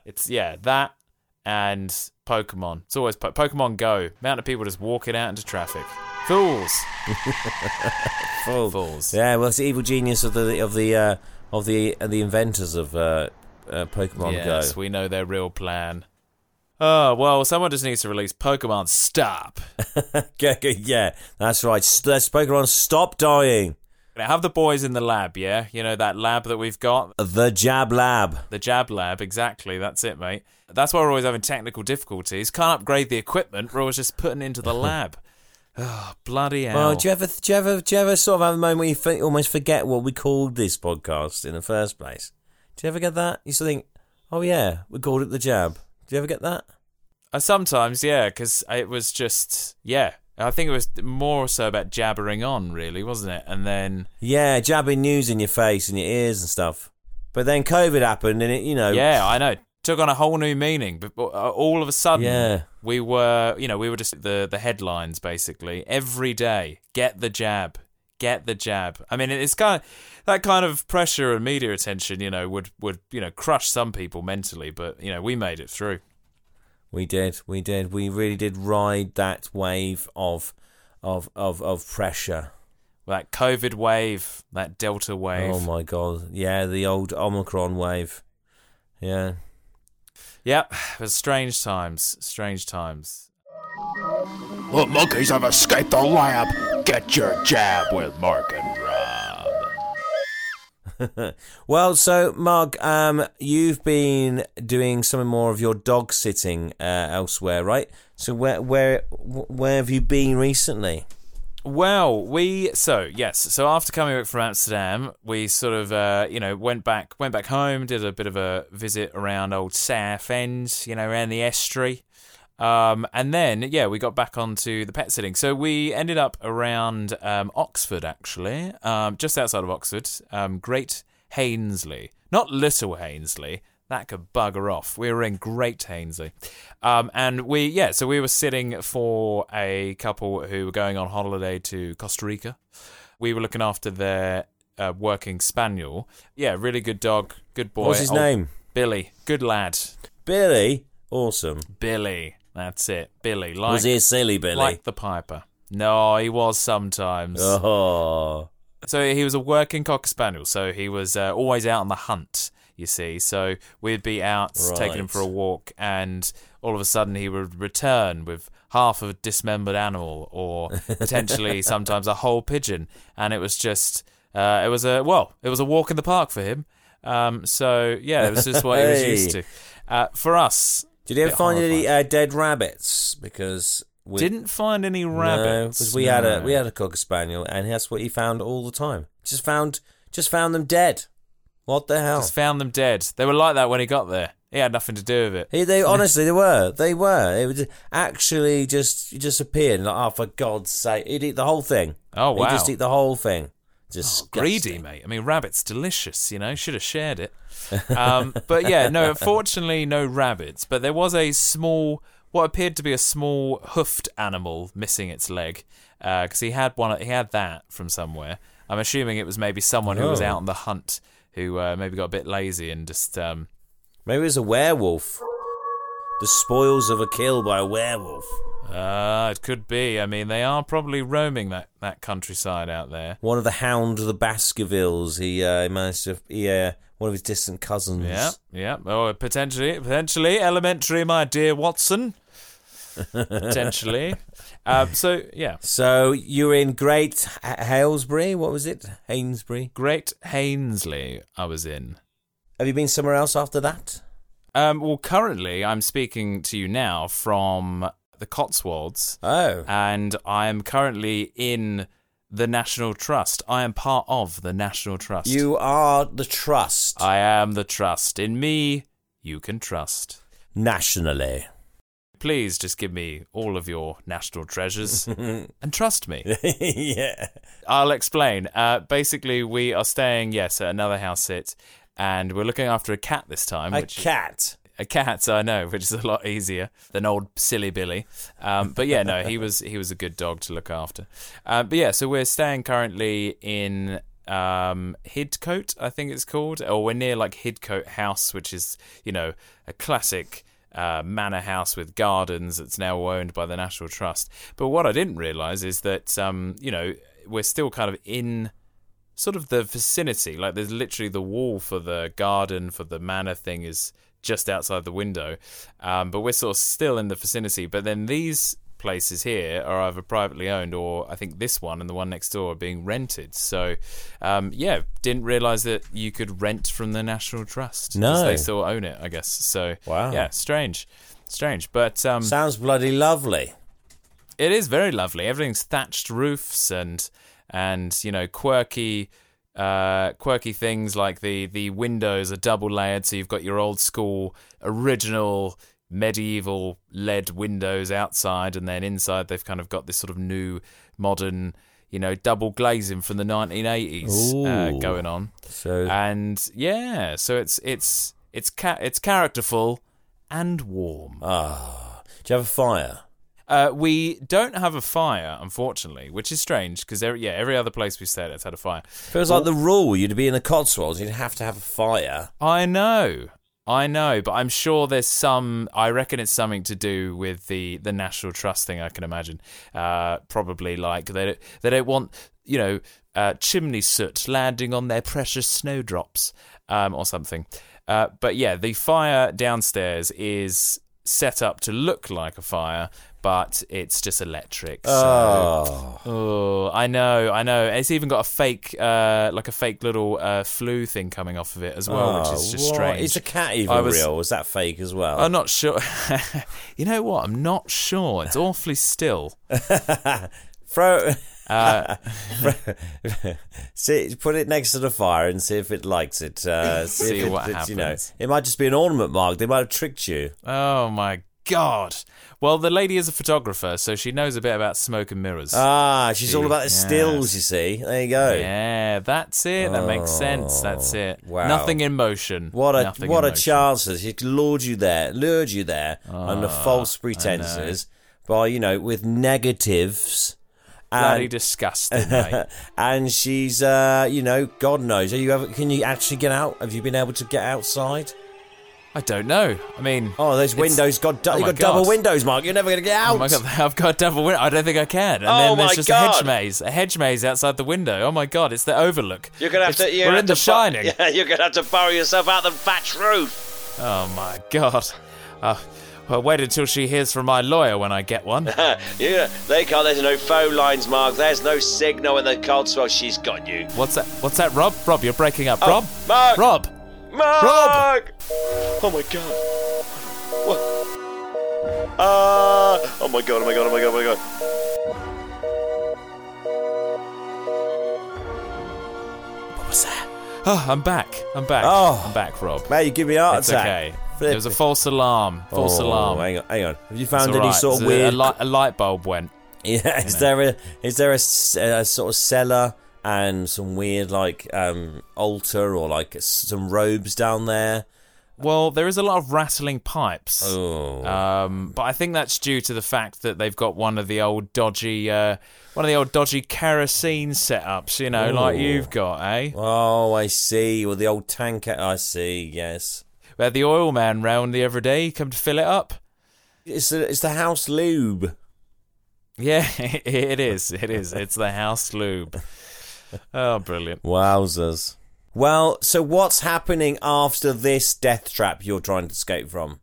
it's yeah that and Pokemon. It's always po- Pokemon Go. Amount of people just walking out into traffic. Fools, Full. fools. Yeah, well, it's the evil genius of the of the uh, of the uh, the inventors of uh, uh, Pokemon yes, Go. we know their real plan. Oh well, someone just needs to release Pokemon Stop. yeah, yeah, that's right. Let's Pokemon stop dying. Have the boys in the lab, yeah? You know, that lab that we've got? The Jab Lab. The Jab Lab, exactly. That's it, mate. That's why we're always having technical difficulties. Can't upgrade the equipment. We're always just putting it into the lab. Oh, bloody hell. Well, do you ever, do you ever, do you ever sort of have a moment where you almost forget what we called this podcast in the first place? Do you ever get that? You sort of think, oh yeah, we called it the Jab. Do you ever get that? Uh, sometimes, yeah, because it was just, yeah. I think it was more so about jabbering on, really, wasn't it? And then, Yeah, jabbing news in your face and your ears and stuff. But then COVID happened, and it, you know, yeah, I know, took on a whole new meaning. But uh, all of a sudden, Yeah. we were, you know, we were just the the headlines basically every day. Get the jab, get the jab. I mean, it's kind of that kind of pressure and media attention, you know, would would you know crush some people mentally. But you know, we made it through. We did, we did, we really did ride that wave of, of, of, of pressure. That COVID wave, that Delta wave. Oh my god, yeah, the old Omicron wave. Yeah, Yep, it strange times. Strange times. The monkeys have escaped the lab. Get your jab with Mark and Rob. Well, so Mark, um, you've been doing some more of your dog sitting uh, elsewhere, right? So where, where, where have you been recently? Well, we so yes. So after coming back from Amsterdam, we sort of uh, you know went back went back home, did a bit of a visit around old Southend, you know, around the estuary. Um, and then, yeah, we got back onto the pet sitting. So we ended up around um, Oxford, actually, um, just outside of Oxford. Um, Great Hainsley, not Little Hainsley. that could bugger off. We were in Great Hainsley. Um, and we, yeah, so we were sitting for a couple who were going on holiday to Costa Rica. We were looking after their uh, working spaniel. Yeah, really good dog, good boy. What's his Oh, name? Billy. Good lad. Billy. Awesome. Billy. That's it. Billy. Like, Was he a silly Billy? like the Piper. No, he was sometimes. oh. So he was a working cocker spaniel. So he was uh, always out on the hunt. You see, so we'd be out taking him for a walk, and all of a sudden he would return with half of a dismembered animal, or potentially sometimes a whole pigeon, and it was just uh, it was a well, it was a walk in the park for him. Um, so yeah, it was just what he was used to. Uh, for us, Did you ever find any uh, dead rabbits? Because we didn't find any rabbits because we had a we had a cocker spaniel, and that's what he found all the time. Just found just found them dead. What the hell? Just found them dead. They were like that when he got there. He had nothing to do with it. He, they honestly they were they were it was actually just just appeared like oh for God's sake he'd eat the whole thing Oh, wow! he'd just eat the whole thing just greedy, mate. I mean, rabbit's delicious. You know, should have shared it. Um, but yeah, no. Unfortunately, no rabbits. But there was a small, what appeared to be a small hoofed animal missing its leg, because he had one. He had that from somewhere. I'm assuming it was maybe someone who was Oh. out on the hunt who uh, maybe got a bit lazy and just. Um, maybe it was a werewolf the spoils of a kill by a werewolf uh, it could be. I mean, they are probably roaming that, that countryside out there. one of the hound of the Baskervilles he uh, he managed to he, uh, one of his distant cousins Yeah, yeah. Oh, potentially, potentially elementary, my dear Watson. potentially. Um, so yeah, so you were in Great Halesbury what was it Hainsbury Great Hainsley. I was in. have you been somewhere else after that Um, well, currently, I'm speaking to you now from the Cotswolds, oh and I am currently in the National Trust. I am part of the National Trust. you are the trust I am the trust. In me, you can trust. nationally Please just give me all of your national treasures and trust me. yeah I'll explain. Uh, basically, we are staying, yes, at another house sit, and we're looking after a cat this time. a cat a cat, I know, which is a lot easier than old silly Billy. Um, but yeah, no, he was he was a good dog to look after. Uh, but yeah, so we're staying currently in um, Hidcote, I think it's called, or we're near like Hidcote House, which is you know a classic. Uh, manor house with gardens that's now owned by the National Trust. But what I didn't realise is that um, you know we're still kind of in sort of the vicinity. Like there's literally the wall for the garden for the manor thing is just outside the window, um, but we're sort of still in the vicinity. But then these places here are either privately owned or I think this one and the one next door are being rented. So um, yeah, didn't realise that you could rent from the National Trust. No. they still own it, I guess. So Wow. yeah, strange, strange. But um, Sounds bloody lovely. it is very lovely. Everything's thatched roofs and and you know quirky uh quirky things like the the windows are double layered so you've got your old school original medieval lead windows outside and then inside they've kind of got this sort of new modern you know double glazing from the 1980s uh, going on. So and yeah so it's it's it's ca- it's characterful and warm. Ah, do you have a fire? Uh, we don't have a fire, unfortunately, which is strange because yeah, every other place we stayed at had a fire. Feels like the rule. You'd be in the Cotswolds. You'd have to have a fire. I know, I know, but I'm sure there's some. I reckon it's something to do with the the National Trust thing. I can imagine, uh, probably like they don't, they don't want you know uh, chimney soot landing on their precious snowdrops um, or something. Uh, but yeah, the fire downstairs is set up to look like a fire, but it's just electric. So. Oh, Oh, I know, I know. It's even got a fake, uh, like a fake little uh, flue thing coming off of it as well, which is just Oh, what? strange. Is the cat even was- real? Was that fake as well? I'm not sure. you know what? I'm not sure. It's awfully still. Throw. Uh, see, put it next to the fire and see if it likes it. Uh, see, See if it, what it's, You know, it might just be an ornament mark. They might have tricked you. oh my God. Well, the lady is a photographer, so she knows a bit about smoke and mirrors. Ah, she's all about the Yes. stills. You see, there you go. yeah, that's it. That makes sense. That's it. Oh, wow. Nothing in motion. What a Nothing what a motion. chances! She lured you there, lured you there under Ah, false pretenses by you know with negatives. Bloody And, disgusting, mate. and she's, uh, you know, God knows. Are you ever? Can you actually get out? Have you been able to get outside? I don't know. I mean, Oh, those windows got du- oh you my got double windows, Mark. You're never going to get out. Oh my god, I've got double window. I don't think I can. And Oh then there's my just God. a hedge maze, a hedge maze outside the window. Oh my god, it's the overlook. You're gonna have to. You're We're in The to bu- Shining. Yeah, you're gonna have to burrow yourself out the thatch roof. Oh my god. Uh, well, wait until she hears from my lawyer when I get one. yeah, they can't. There's no phone lines, Mark. There's no signal in the Codswell. She's got you. What's that? What's that, Rob? Rob, you're breaking up. Rob? Oh, Mark! Rob! Mark! Oh my god. What? Ah! oh my god! Oh my god! Oh my god! Oh my god! What was that? Oh, I'm back. I'm back. Oh. I'm back, Rob. Mate, you give me a heart It's attack. okay. Flip It was a false alarm. False Oh, alarm. Hang on, hang on. Have you found all any right. sort of It's a- weird? A, light, a light bulb went. yeah, is there a is there a, s- a sort of cellar and some weird like um altar or like some robes down there? Well, there is a lot of rattling pipes. Oh, Um, but I think that's due to the fact that they've got one of the old dodgy, uh, one of the old dodgy kerosene setups, you know, like you've got, eh? oh, I see. Well, the old tanker. I see. Yes, Where the oil man round the other day come to fill it up. it's the it's the house lube. Yeah, it is. It is. It's the house lube. Oh, brilliant. Wowzers. Well, so what's happening after this death trap you're trying to escape from?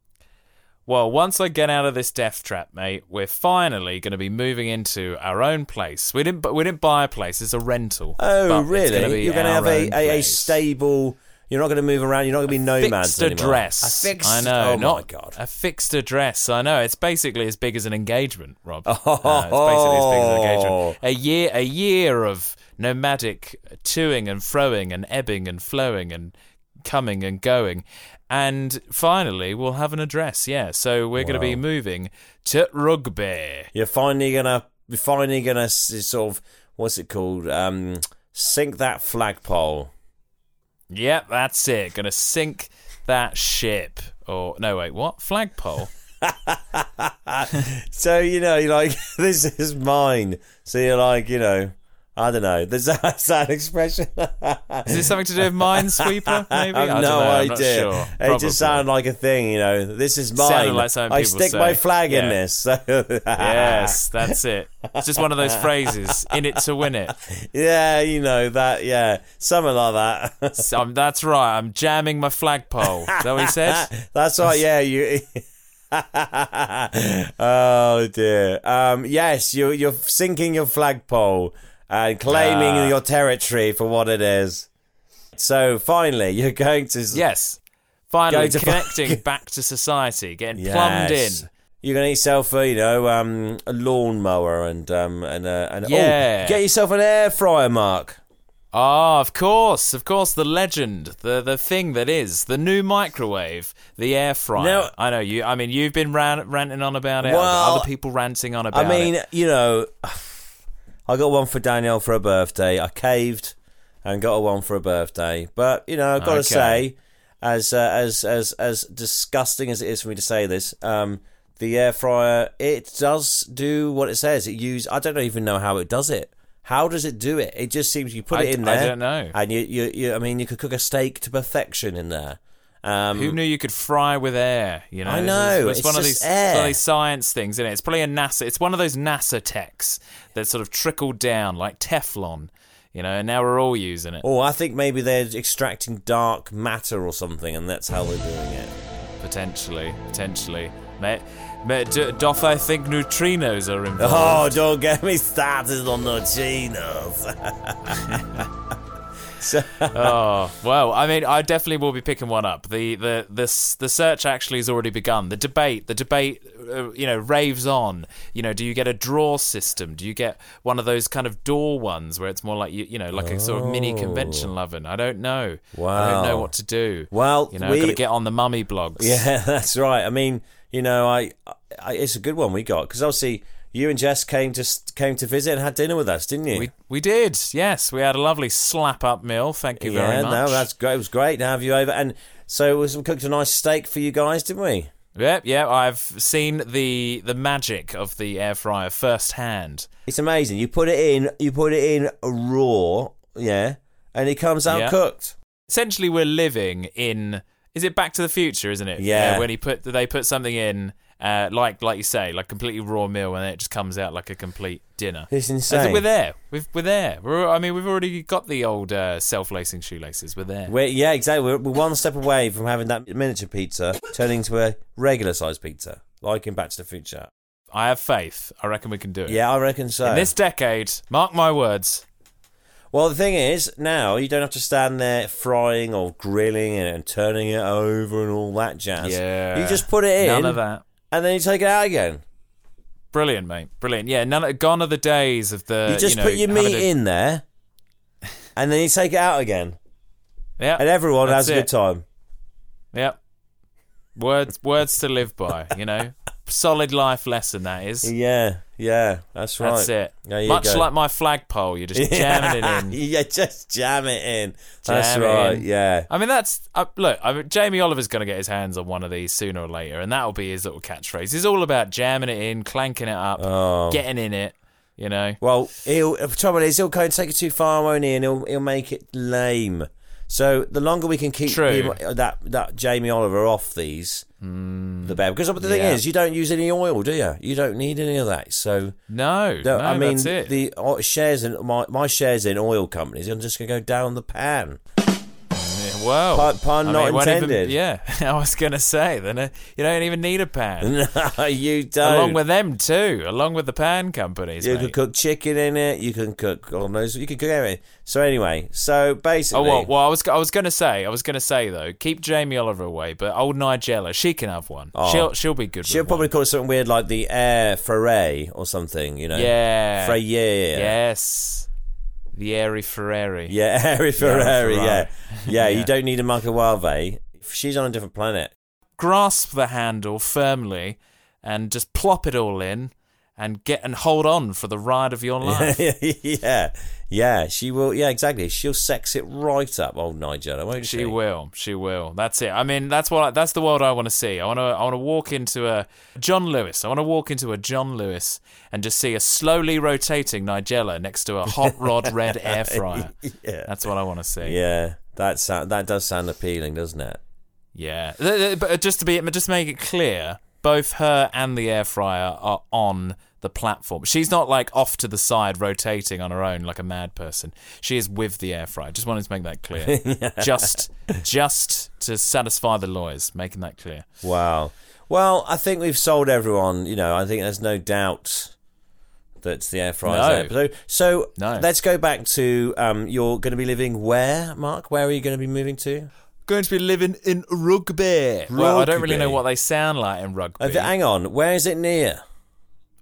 Well, once I get out of this death trap, mate, we're finally going to be moving into our own place. We didn't, we didn't buy a place; it's a rental. Oh, it's gonna really? You're going to have a, a, a stable. You're not going to move around. You're not going to be nomads fixed anymore. address. A fixed. I know. Oh not my god. A fixed address. I know. It's basically as big as an engagement, Rob. Oh. Uh, it's basically as big as an engagement. A year, a year of nomadic toing and froing and ebbing and flowing and coming and going. And finally, we'll have an address. Yeah. So we're going to be moving to Rugby. You're finally gonna. You're finally gonna sort of. What's it called? Um, sink that flagpole. Yep, that's it. To sink that ship. Or no, wait, what? Flagpole. So you know, like this is mine. So you're like, you know, I don't know. There's that, that expression. Is this something to do with Minesweeper? Maybe. I have no not idea. sure. It Probably. just sounded like a thing, you know. This is mine. Like I stick my say. flag in this. So yes, that's it. It's just one of those phrases. In it to win it. yeah, you know that. Yeah, something like that. So, um, that's right. I'm jamming my flagpole. Is that what he said? That's right. Yeah, you. oh dear. Um, yes, you're you're sinking your flagpole and claiming Ah. your territory for what it is. So finally, you're going to. Yes. Finally, to connecting back to society, getting plumbed in. You're gonna get yourself a, you know, um, a lawnmower and um, and uh, and Yeah. oh, get yourself an air fryer, Mark. Ah, of course, of course, the legend, the the thing that is the new microwave, the air fryer. Now- I know you. I mean, you've been ran, ranting on about it. Well, other people ranting on about it. I mean, it. you know, I got one for Danielle for her birthday. I caved and got her one for her birthday. But you know, I've got to say, as uh, as as as disgusting as it is for me to say this, um, the air fryer it does do what it says. It use. I don't even know how it does it. How does it do it? It just seems you put I- it in there. I don't know. And you, you, you, I mean, you could cook a steak to perfection in there. Um, Who knew you could fry with air? You know, I know, It's, it's one of these, it's one of these science things, isn't it? It's probably a NASA. It's one of those NASA techs that sort of trickled down like Teflon. You know, and now we're all using it Oh, I think maybe they're extracting dark matter or something, and that's how they're doing it. potentially, potentially. Mate, mate, d- doth I think neutrinos are involved? Oh, don't get me started on so, oh well, I mean, I definitely will be picking one up. The the the s- the search actually has already begun. The debate, the debate, uh, you know, raves on. You know, do you get a draw system? Do you get one of those kind of door ones where it's more like you, you know, like a sort of mini convection oven? I don't know. Wow, I don't know what to do. Well, you know, we- got to get on the mummy blogs. yeah, that's right. I mean, you know, I, I it's a good one we got because obviously you and Jess came to came to visit and had dinner with us, didn't you? We we did, yes. We had a lovely slap up meal. Thank you yeah, very much. no, that's great. It was great to have you over, and so we cooked a nice steak for you guys, didn't we? Yep, yeah. I've seen the the magic of the air fryer firsthand. It's amazing. You put it in, you put it in raw, yeah, and it comes out Yeah. cooked. Essentially, we're living in. Is it Back to the Future? Isn't it? Yeah. Uh, when he put they put something in, uh, like like you say, like completely raw meal, and then it just comes out like a complete dinner. It's insane. we're there. We've, we're there. We're, I mean, we've already got the old uh, self-lacing shoelaces. We're there. We're, yeah, exactly. We're, we're one step away from having that miniature pizza turning into a regular sized pizza, like in Back to the Future. I have faith. I reckon we can do it. Yeah, I reckon so. In this decade, mark my words. Well, the thing is, now you don't have to stand there frying or grilling and, and turning it over and all that jazz. Yeah. You just put it in, None of that. And then you take it out again. Brilliant, mate. Brilliant. Yeah, none. Of, gone are the days of the. you just know, put your meat to- in there, and then you take it out again, Yeah. and everyone has a it. good time. Yep. Words, words to live by. You know, solid life lesson that is. Yeah, yeah, that's right. That's it. Much go. like my flagpole, you're just jamming it in. yeah, just jam it in. That's Jam right. in. Yeah. I mean, that's uh, look. I mean, Jamie Oliver's going to get his hands on one of these sooner or later, and that'll be his little catchphrase. He's all about jamming it in, clanking it up, Oh. getting in it. You know, Well, he'll the trouble is he'll go and take it too far, won't he? And he'll he'll make it lame. So the longer we can keep True. uh, that that Jamie Oliver off these, the better. Because the thing. Yeah. is, you don't use any oil, do you? You don't need any of that. So no, no, I mean, the shares in my my shares in oil companies are just going to go down the pan. Yeah, well, Pun- pun I not it won't even- intended. yeah, I was going to say then uh, you don't even need a pan. no, you don't. Along with them too, along with the pan companies. you mate. can cook chicken in it. You can cook all those. You can cook everything. So anyway, so Oh basically, well, well, I was I was gonna say I was gonna say though, keep Jamie Oliver away, but old Nigella, she can have one. Oh. She'll she'll be good. she'll probably one. call it something weird like the air foray or something. You know, yeah, Freyer. yes, the airy Ferrari. Yeah, Ferrari. Ferrari. Yeah. yeah, Yeah. You don't need a microwave. She's on a different planet. Grasp the handle firmly, and just plop it all in, and get and hold on for the ride of your life. yeah, yeah. She will. Yeah, exactly. She'll sex it right up, old Nigella, won't she? She will. She will. That's it. I mean, that's what. That's the world I want to see. I want to. I want to walk into a John Lewis. I want to walk into a John Lewis and just see a slowly rotating Nigella next to a hot rod red air fryer. Yeah, That's what I want to see. yeah. That sound, that does sound appealing, doesn't it? Yeah. But just to be, just to make it clear, both her and the air fryer are on the platform. She's not like off to the side rotating on her own like a mad person. She is with the air fryer. Just wanted to make that clear. Just, just to satisfy the lawyers, making that clear. Wow. Well, I think we've sold everyone. You know, I think there's no doubt that the air fryer's No. there. So, so No. let's go back to um, you're going to be living where, Mark? Where are you going to be moving to? Going to be living in rugby. Well, I don't really know what they sound like in rugby. Uh, hang on, where is it near?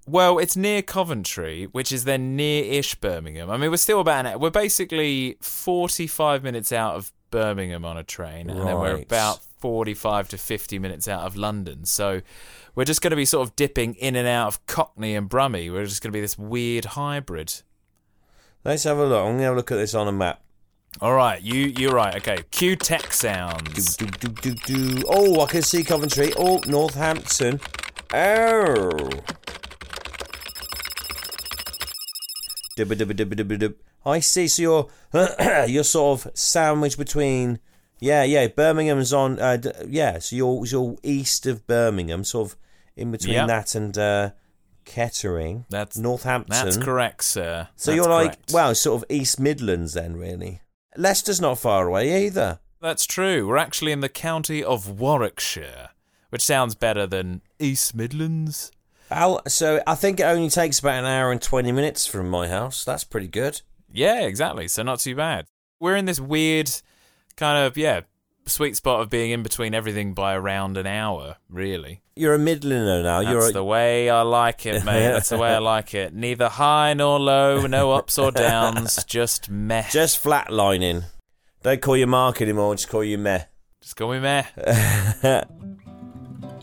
Well, it's near Coventry, which is then near-ish Birmingham. I mean, we're still about an, we're basically forty-five minutes out of Birmingham on a train, and then we're about forty-five to fifty minutes out of London. So we're just going to be sort of dipping in and out of Cockney and Brummie. We're just going to be this weird hybrid. Let's have a look. I'm going to have a look at this on a map. All right, you you're right. Okay, cue tech sounds. Do, do, do. Oh, I can see Coventry. Oh, Northampton. Oh. Dibba, dibba, dibba, dibba, dib. I see. So you're you're sort of sandwiched between. Yeah, yeah. Birmingham's on. Uh, d- yeah, so you're you're east of Birmingham, sort of in between Yep. that and uh, Kettering. That's Northampton. That's correct, sir. So That's you're like, correct. wow, sort of East Midlands then, really. Leicester's not far away either. That's true. We're actually in the county of Warwickshire, which sounds better than East Midlands. Al, so I think it only takes about an hour and 20 minutes from my house. That's pretty good. Yeah, exactly. So not too bad. We're in this weird kind of yeah sweet spot of being in between everything by around an hour. Really, You're a Midlander now. that's You're a, the way I like it, mate. That's the way I like it. Neither high nor low, no ups or downs, just meh. Just, just flatlining. Don't call you Mark anymore, just call you Meh. Just call me meh.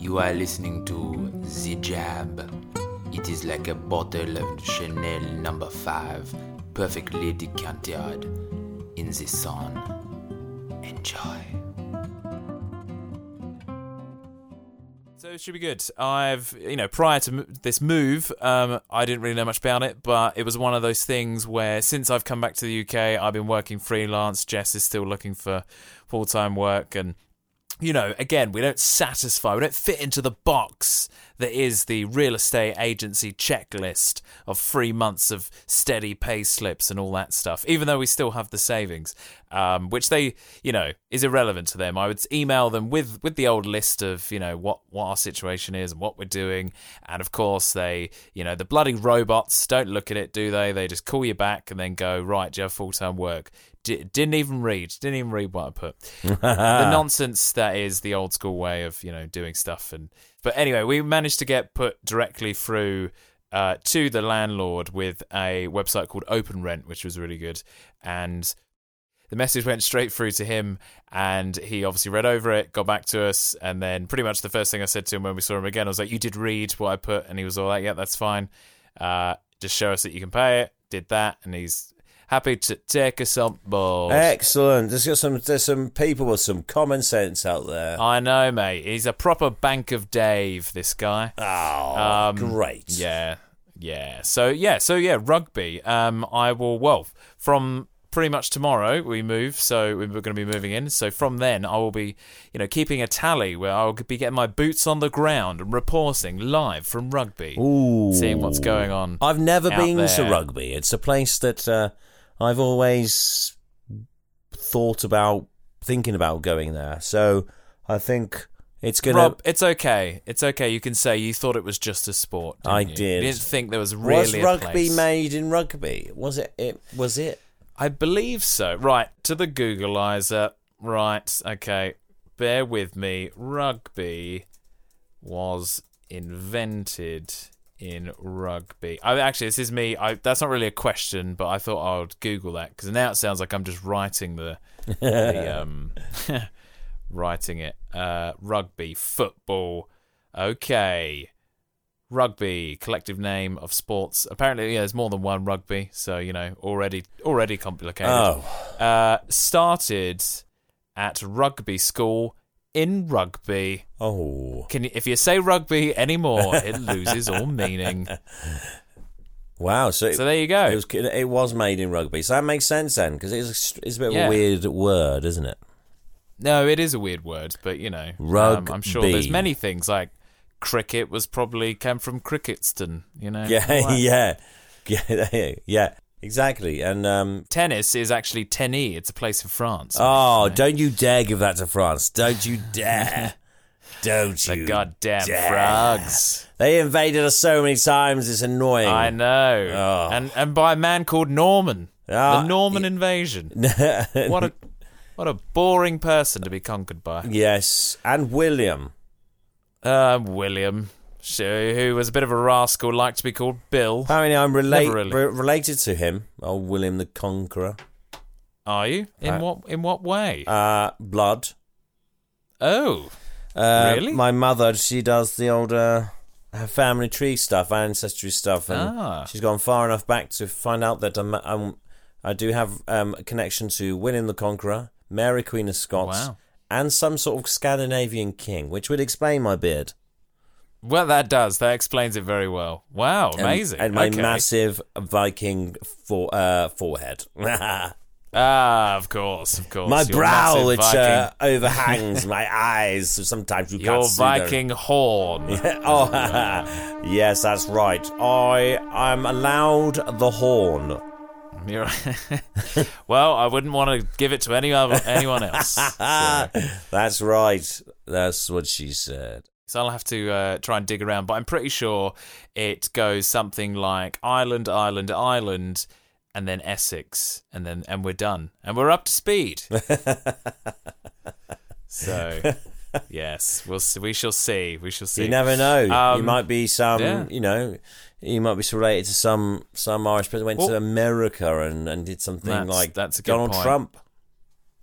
You are listening to The Jab. It is like a bottle of Chanel number 5, perfectly decanted in the sun. Enjoy. So it should be good. I've, you know, prior to this move, um, I didn't really know much about it, but it was one of those things where since I've come back to the UK, I've been working freelance. Jess is still looking for full time work, and you know, again, we don't satisfy, we don't fit into the box that is the real estate agency checklist of three months of steady pay slips and all that stuff, even though we still have the savings, um, which they, you know, is irrelevant to them. I would email them with, with the old list of, you know, what, what our situation is and what we're doing. And of course, they, you know, the bloody robots don't look at it, do they? They just call you back and then go, right, do you have full time work? D- didn't even read, didn't even read what I put. The nonsense that is the old school way of you know doing stuff and but anyway we managed to get put directly through uh, to the landlord with a website called OpenRent which was really good. And the message went straight through to him and he obviously read over it got back to us. And then pretty much the first thing i said to him when we saw him again i was like you did read what i put. And he was all like yeah that's fine. Uh, just show us that you can pay it. Did that. And he's happy to take us on board Excellent. There's got some. There's some people with some common sense out there. I know, mate. He's a proper bank of Dave. This guy. Oh, Um, great. Yeah, yeah. So yeah, so yeah, rugby. Um, I will. Well, from pretty much tomorrow we move. So we're going to be moving in. So from then I will be, you know, keeping a tally where I'll be getting my boots on the ground and reporting live from rugby, Ooh. seeing what's going on. I've never been to rugby. It's a place that uh, I've always thought about thinking about going there. So I think it's gonna. Rob, it's okay. It's okay. You can say you thought it was just a sport. I you? did. You didn't think there was really was rugby made in rugby? Was it? It was it. I believe so. Right, to the Googleizer. Right, okay. Bear with me. Rugby was invented in rugby. I actually this is me. I that's not really a question, but I thought I would Google that because now it sounds like I'm just writing the, the um writing it. Uh rugby, football. Okay. Rugby, collective name of sports. Apparently, yeah, there's more than one rugby, so you know, already already complicated. Oh, Uh, started at rugby school in rugby. oh, Can you, if you say rugby anymore, it loses all meaning. wow! So, So there you go. it was it was made in rugby. So that makes sense then, because it's it's a bit of Yeah. a weird word, isn't it? No, it is a weird word, but you know, um, I'm sure there's many things like cricket was probably came from Cricketston. You know, Yeah, yeah, yeah, yeah. Exactly. And um, Tennis is actually Tennis. It's a place in France. oh, don't you dare give that to France! Don't you dare! Don't the you? goddamn dare. frogs. They invaded us so many times. It's annoying. I know, Oh. and and by a man called Norman. Ah, the Norman invasion. what a what a boring person to be conquered by. yes, and William. Uh, William, who was a bit of a rascal, liked to be called Bill. Apparently, I'm relate, really. re- related to him. Oh, William the Conqueror. Are you? In Uh, what in what way? Uh, blood. oh, Uh, Really? My mother, she does the old uh, her family tree stuff, ancestry stuff, and Ah. she's gone far enough back to find out that I'm, I'm I do have um, a connection to William the Conqueror, Mary Queen of Scots, Wow. and some sort of Scandinavian king, which would explain my beard. Well, that does. That explains it very well. Wow, amazing. And, my Okay. massive Viking for, uh, forehead. Ah, of course, of course. my Your brow, which uh, overhangs my eyes, so sometimes you your can't see them. Viking horn. oh, yes, that's right. I I'm allowed the horn. Well, I wouldn't want to give it to any other anyone else. So, That's right. That's what she said. So I'll have to uh, try and dig around, but I'm pretty sure it goes something like Ireland, Ireland, Ireland, and then Essex, and then and we're done, and we're up to speed. so, yes, we'll see, we shall see. We shall see. You never know. you Um, might be some. yeah. You know, you might be related to some some Irish person went to America and and did something That's- like that's Donald point. Trump.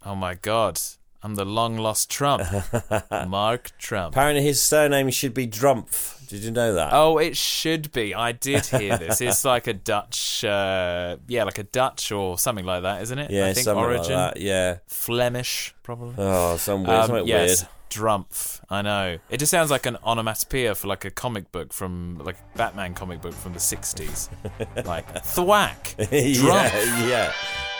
Oh my god. I'm the long lost Trump, Mark Trump. Apparently, his surname should be Drumpf. Did you know that? Oh, it should be. I did hear this. It's like a Dutch, uh, yeah, like a Dutch or something like that, isn't it? yeah, I think something origin like that. Yeah. Flemish, probably. Oh, some weird, Um, something yes, weird. Drumpf. I know. It just sounds like an onomatopoeia for like a comic book from like a Batman comic book from the '60s, like thwack. yeah, yeah,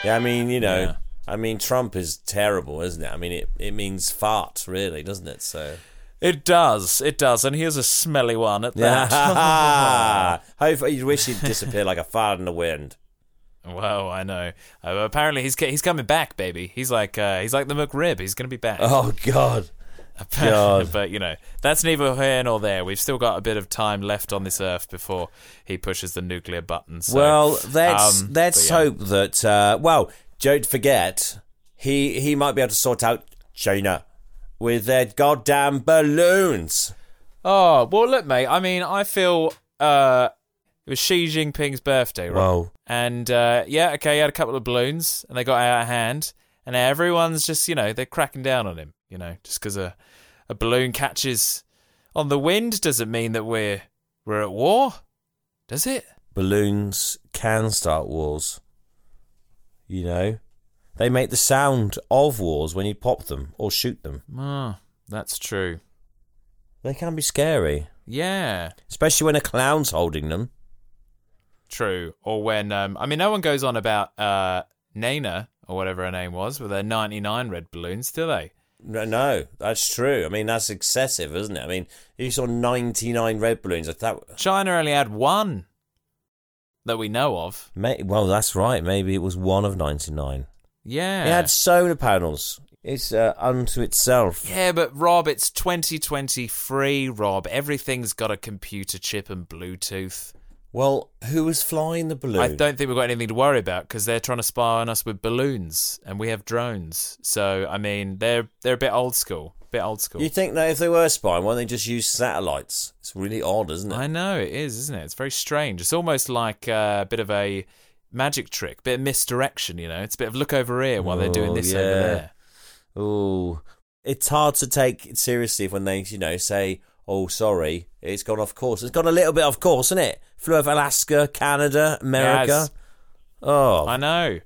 yeah. I mean, you know, Yeah. I mean, Trump is terrible, isn't it? I mean, it it means fart, really, doesn't it? So. It does. It does. And here's a smelly one at that. Hopefully, you wish he'd disappear like a fart in the wind. Well, I know. Uh, apparently, he's he's coming back, baby. He's like uh, he's like the McRib. He's gonna be back. Oh God. God. but you know, that's neither here nor there. We've still got a bit of time left on this earth before he pushes the nuclear button. So, well, let's um, let's yeah. hope that. Uh, well, don't forget, he he might be able to sort out China with their goddamn balloons. Oh well, look, mate. I mean, I feel uh, it was Xi Jinping's birthday, right? Whoa. And uh, yeah, okay, he had a couple of balloons, and they got out of hand, and everyone's just you know they're cracking down on him. You know, just because a a balloon catches on the wind doesn't mean that we're we're at war, does it? Balloons can start wars. You know, they make the sound of wars when you pop them or shoot them. Ah, that's true. They can be scary, Yeah, especially when a clown's holding them. true. Or when um, I mean, no one goes on about uh, Nena or whatever her name was with her ninety nine red balloons, do they? No, no, that's true. I mean, that's excessive, isn't it? I mean, you saw 99 red balloons. I thought, China only had one that we know of. may, well, that's right. Maybe it was one of 99. Yeah. It had solar panels. It's uh, unto itself. yeah, but Rob, it's 2023, Rob. Everything's got a computer chip and Bluetooth. Well, who was flying the balloon? I don't think we've got anything to worry about because they're trying to spy on us with balloons and we have drones. So, I mean, they're they're a bit old school. Bit old school. You think that if they were spying, why don't they just use satellites? It's really odd, isn't it? I know it is, isn't it? It's very strange. It's almost like uh, a bit of a magic trick, bit of misdirection. You know, it's a bit of look over here while they're doing Oh, this yeah. over there. Oh, it's hard to take it seriously when they, you know, say, "Oh, sorry, it's gone off course." It's gone a little bit off course, isn't it? Flew over Alaska, Canada, America. Oh, I know.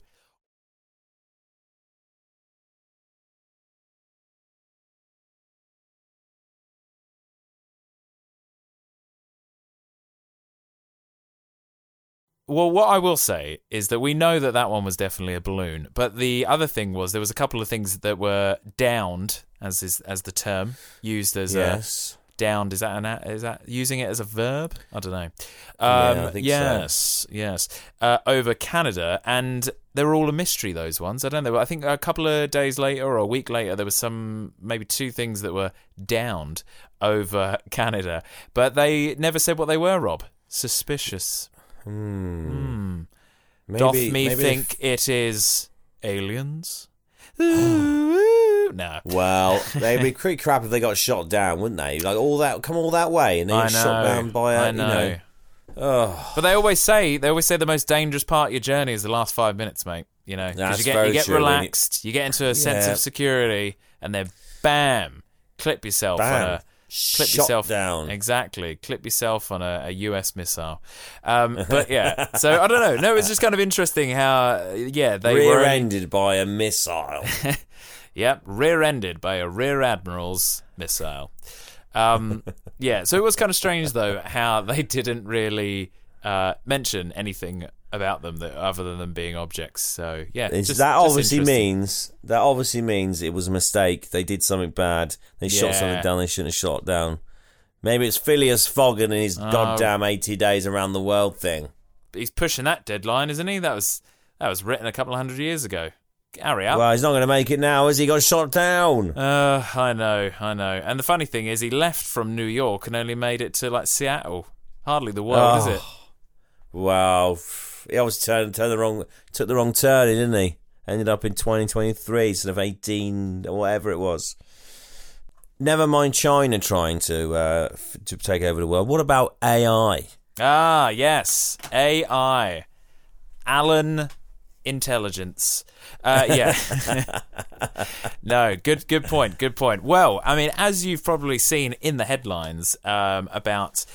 Well, what I will say is that we know that that one was definitely a balloon, but the other thing was there was a couple of things that were downed, as is as the term used as a, yes. downed. Is that an is that using it as a verb? I don't know. Yeah, um I think so. yes yes. Uh, over canada and they were all a mystery those ones. I don't know i think a couple of days later or a week later there was some maybe two things that were downed over canada but they never said what they were rob. Suspicious Hmm. Maybe, doth me think if- it is aliens Ooh, no well, they'd be pretty crap if they got shot down, wouldn't they? Like all that, come all that way, and they get shot down by a, I you know. Oh, But they always say they always say the most dangerous part of your journey is the last five minutes, mate. You know, because you get you get true, when you- relaxed, you... get into a sense Yeah. of security, and then bam, clip yourself on a clip Shot yourself down. Exactly, clip yourself on a, a US missile. Um, but yeah, so I don't know. No, it's just kind of interesting how yeah they were rear-ended by a missile. Yep, rear-ended by a rear admiral's missile. Um, yeah, so it was kind of strange though how they didn't really uh, mention anything about them that other than them being objects. So yeah, just- that obviously means that obviously means it was a mistake. They did something bad. They shot something down they shouldn't have shot down. Maybe it's Phileas Fogg and his Oh. goddamn eighty days around the world thing. he's pushing that deadline, isn't he? That was that was written a couple of hundred years ago. Hurry up. Well, he's not going to make it now, has he? Got shot down. Uh, I know, I know. And the funny thing is, he left from New York and only made it to like Seattle. Hardly the world, is Oh. it? Wow, he always turned, turned the wrong, took the wrong turning, didn't he? Ended up in 2023 instead of 18 or whatever it was. Never mind China trying to uh, f- to take over the world. What about AI? Ah, yes. AI. Alan intelligence. Uh, yeah. no, good good point. Good point. Well, I mean, as you've probably seen in the headlines um, about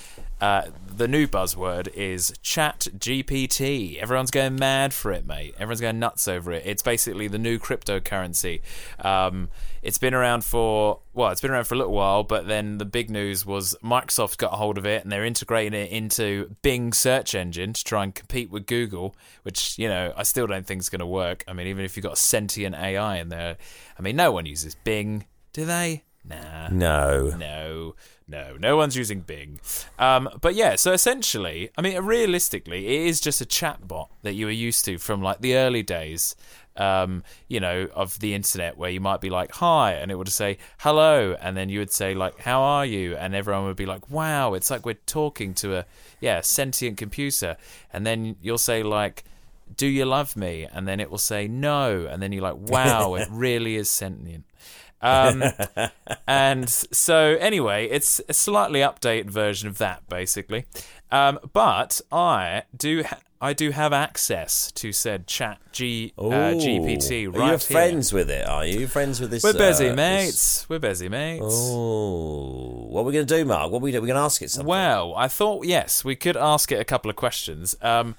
uh, the new buzzword is Chat GPT. Everyone's going mad for it, mate. Everyone's going nuts over it. It's basically the new cryptocurrency. Um, it's been around for well, it's been around for a little while, but then the big news was Microsoft got a hold of it and they're integrating it into Bing search engine to try and compete with Google, which you know I still don't think is going to work. I mean, even if you've got a sentient AI in there, I mean, no one uses Bing, do they? Nah. No. No, no, no one's using Bing. Um, but yeah, so essentially, I mean, realistically, it is just a chatbot that you were used to from like the early days, um, you know, of the internet, where you might be like, "Hi," and it would say "Hello," and then you would say like, "How are you?" and everyone would be like, "Wow, it's like we're talking to a yeah sentient computer," and then you'll say like. Do you love me? And then it will say no, and then you're like, "Wow, it really is sentient." Um, and so anyway, it's a slightly updated version of that, basically. Um, but I do ha- I do have access to said Chat G uh, GPT right Are you here. friends with it? Are you friends with this? We're busy uh, mates. this- We're busy mates. Oh, what are we going to do, Mark? What are we do? We're going to ask it something. Well, I thought yes, we could ask it a couple of questions. Um,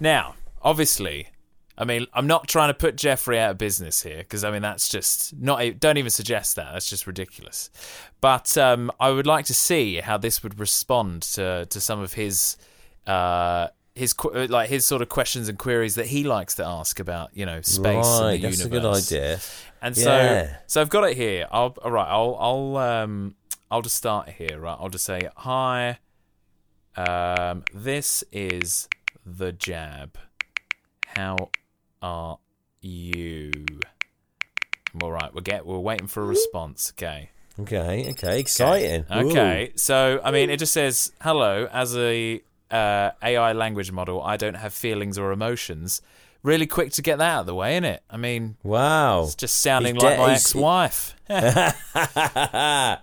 now, obviously, I mean, I'm not trying to put Jeffrey out of business here because I mean that's just not. Don't even suggest that. That's just ridiculous. But um, I would like to see how this would respond to to some of his. Uh, his like his sort of questions and queries that he likes to ask about you know space right, and the that's universe. a good idea. And so, Yeah. so I've got it here. I'll all right. I'll I'll um I'll just start here. Right. I'll just say hi. Um, this is the jab. How are you? All right. We're get we're waiting for a response. Okay. Okay, okay, exciting. Okay. So I mean, it just says hello as a uh, AI language model. I don't have feelings or emotions. Really quick to get that out of the way, isn't it? I mean, Wow. it's just sounding He's like de- my ex-wife. uh,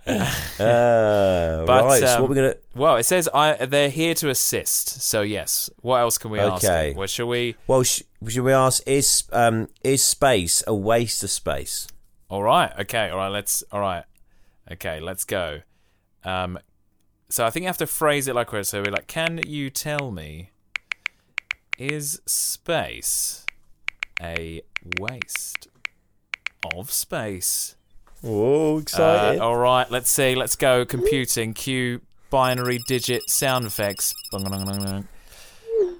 But, right, so um, what we're going to. Well, it says I they're here to assist. So yes, what else can we ask? Okay. Well, shall we? Well, sh- should we ask, is, um, is space a waste of space? All right. Okay. All right. Let's. All right. Okay. Let's go. Um. So I think you have to phrase it like we're so we're like, can you tell me, is space a waste of space? Oh, Uh, all right, let's see. Let's go. Computing. Cue binary digit sound effects.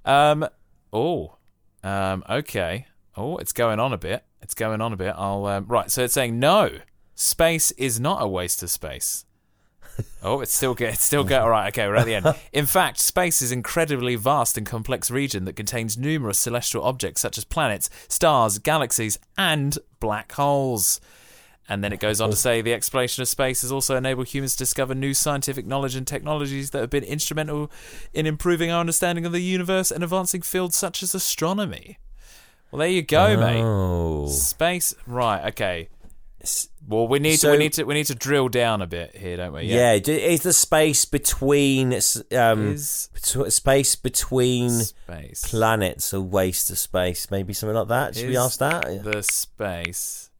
Um. Oh. Um. Okay. Oh, it's going on a bit. It's going on a bit. I'll. Um, right. So it's saying no. Space is not a waste of space. Oh, it's still get. It's still good. All right. Okay, we're at the end. In fact, space is an incredibly vast and complex region that contains numerous celestial objects such as planets, stars, galaxies, and black holes. And then it goes on to say the exploration of space has also enabled humans to discover new scientific knowledge and technologies that have been instrumental in improving our understanding of the universe and advancing fields such as astronomy. Well, there you go, mate. Oh. Space, right? Okay. Well, we need to So- we need to we need to drill down a bit here, don't we? Yeah. d is the space between um Is space between space planets a waste of space? Maybe something like that. Should we ask that? the space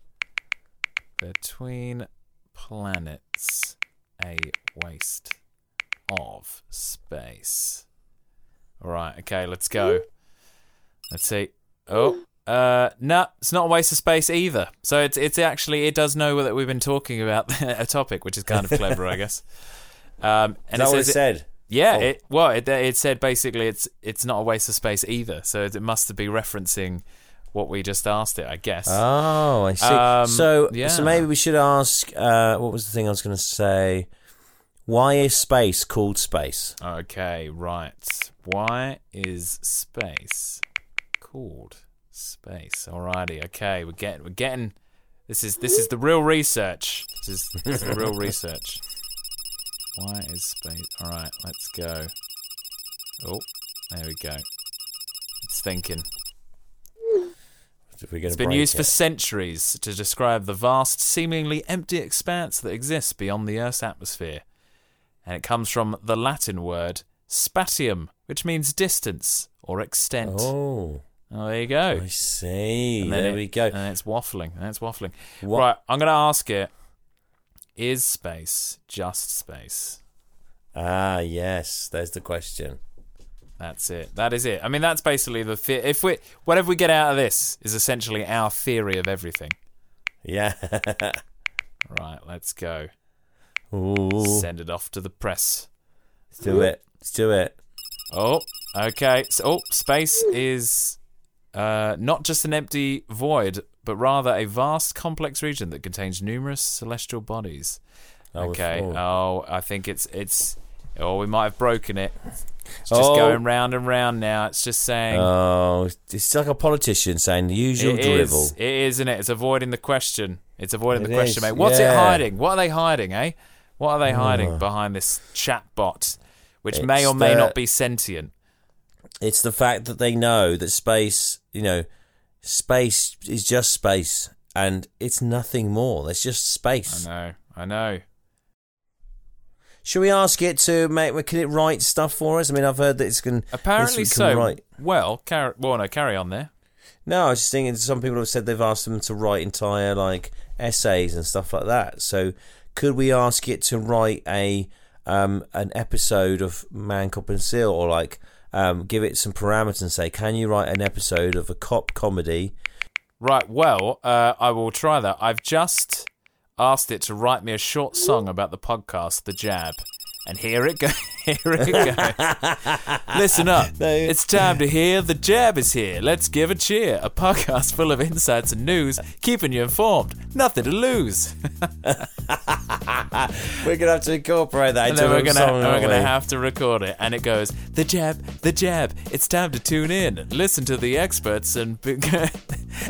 between planets a waste of space? All right, okay, let's go. Let's see. Oh, uh, no, it's not a waste of space either. So it's it's actually it does know that we've been talking about a topic, which is kind of clever, I guess. Um, Is and that what it says said? yeah, Oh. it well, it, it said basically it's it's not a waste of space either. So it must be referencing what we just asked it, I guess. Oh, I see. Um, so, yeah. so maybe we should ask. Uh, what was the thing I was going to say? Why is space called space? Okay, right. Why is space called space? Alrighty, okay, we're getting we're getting this is this is the real research. This is, this is the real research. Why is space alright, let's go. Oh, there we go. It's thinking. It's been used for centuries to describe the vast, seemingly empty expanse that exists beyond the Earth's atmosphere. And it comes from the Latin word spatium, which means distance or extent. Oh, Oh, there you go. I see. There it- we go. And it's waffling. And it's waffling. What- Right, I'm going to ask it Is space just space? Ah, yes. There's the question. That's it. That is it. I mean, that's basically the the- if we whatever we get out of this is essentially our theory of everything. Yeah. Right, let's go. Ooh. Send it off to the press. Let's do it. Let's do it. Oh, okay. So, oh, space is uh, not just an empty void, but rather a vast, complex region that contains numerous celestial bodies. Oh, okay. oh. Oh, I think it's it's. Oh, we might have broken it. It's just Oh. going round and round now. It's just saying. Oh, it's like a politician saying the usual It drivel. is. It is, isn't it? It's avoiding the question. It's avoiding It the question, is, mate. What's it hiding? What are they hiding, eh? What are they hiding behind this chat bot, which may or may the- not be sentient? It's the fact that they know that space, you know, space is just space and it's nothing more. It's just space. I know. I know. Should we ask it to make? Can it write stuff for us? I mean, I've heard that it's going. Apparently it's so. Write. Well, carry, well, no, carry on there. No, I was just thinking. Some people have said they've asked them to write entire like essays and stuff like that. So, could we ask it to write a um an episode of Man Cop and Seal, or like um give it some parameters and say, can you write an episode of a cop comedy? Right. Well, uh, I will try that. I've just asked it to write me a short song about the podcast, The Jab, and here it goes. Here it goes. Listen up. It's time to hear The Jab is here. Let's give a cheer. A podcast full of insights and news, keeping you informed. Nothing to lose. We're gonna have to incorporate that and into then we're gonna song. we're gonna have to record it, and it goes the jab, the jab. It's time to tune in, listen to the experts, and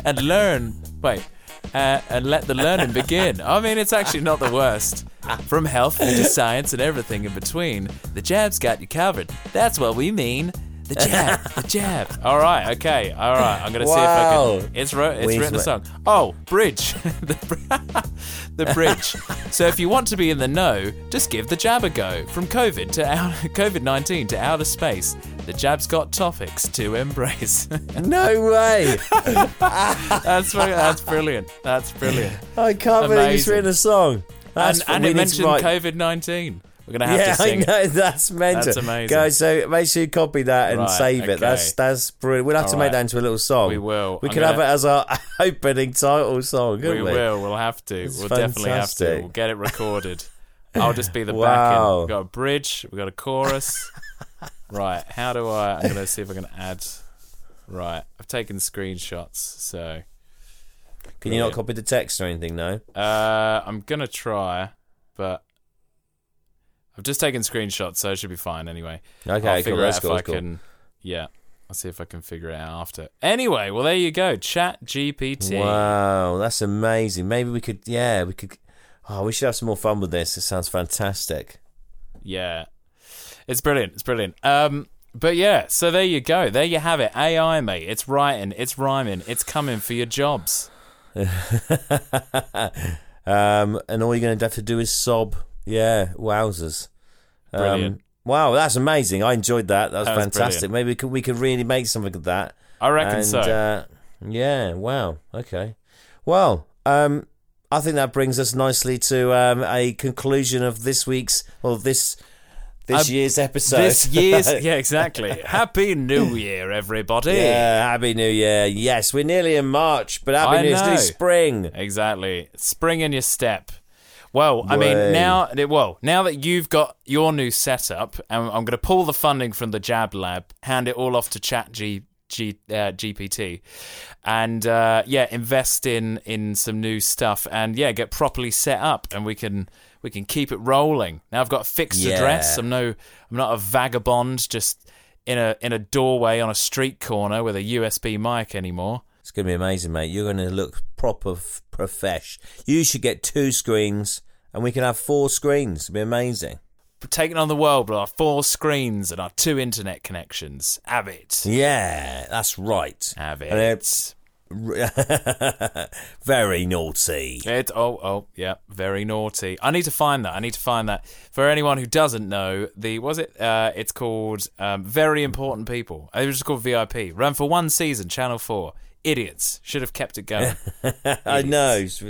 and learn. Wait. Uh, and let the learning begin. I mean, it's actually not the worst. From health to science and everything in between, the jab's got you covered. That's what we mean. The jab, the jab. All right, okay, all right. I'm gonna see if I Wow. can. It's wrote. It's written a song. Oh, bridge. the, br- the bridge. so if you want to be in the know, just give the jab a go. From COVID to out, COVID nineteen to outer space, the jab's got topics to embrace. No way! that's that's brilliant. That's brilliant. I can't believe he's written a song. That's and and it mentioned COVID nineteen. We're gonna have yeah, to sing. I know that's mental. That's amazing. Guys, so make sure you copy that and Right, save okay. it. That's that's brilliant. We'll have to All make that into a little song. We will. We I'm could have it as our opening title song. We we? will. We'll have to. It's we'll definitely have to. We'll get it recorded. I'll just be the Wow. backing. We've got a bridge. We've got a chorus. right. How do I? I'm gonna see if I can add. Right. I've taken screenshots. So Can you not copy the text or anything? No. uh, I'm gonna try, but I've just taken screenshots, so it should be fine anyway. Okay, I'll figure That's out cool. if I cool. can. Yeah. I'll see if I can figure it out after. Anyway, well there you go. Chat GPT. Wow, that's amazing. Maybe we could. Yeah, we could. Oh, we should have some more fun with this. It sounds fantastic. Yeah. It's brilliant. It's brilliant. Um, but yeah, so there you go. There you have it. AI, mate. It's writing. It's rhyming. It's coming for your jobs. Um, and all you're going to have to do is sob. Yeah, wowzers. Um, wow, that's amazing. I enjoyed that. That was That was fantastic. brilliant. Maybe we could we could really make something of that. I reckon and, so. Uh, yeah. Wow. Okay. Well, um, I think that brings us nicely to um, a conclusion of this week's or this this Um, year's episode. this year's yeah, exactly. Happy New Year, everybody. yeah. Happy New Year. Yes, we're nearly in March, but Happy I New Year's spring. Exactly. Spring in your step. Well, I mean, now well, now that you've got your new setup, and I'm going to pull the funding from the Jab Lab, hand it all off to Chat G, G, uh, GPT, and uh, yeah, invest in in some new stuff, and yeah, get properly set up, and we can we can keep it rolling. Now I've got a fixed Yeah. address. I'm no, I'm not a vagabond just in a in a doorway on a street corner with a USB mic anymore. It's going to be amazing, mate. You're going to look proper f- profesh. You should get two screens, and we can have four screens. It'll be amazing. taking on the world with our four screens and our two internet connections. Have it. Yeah, that's right. Have And it's Very naughty. It oh oh yeah, very naughty. I need to find that. I need to find that. For anyone who doesn't know, the was it? Uh, it's called um, Very Important People. It was just called VIP. Ran for one season, Channel Four. Idiots should have kept it going. I know. It's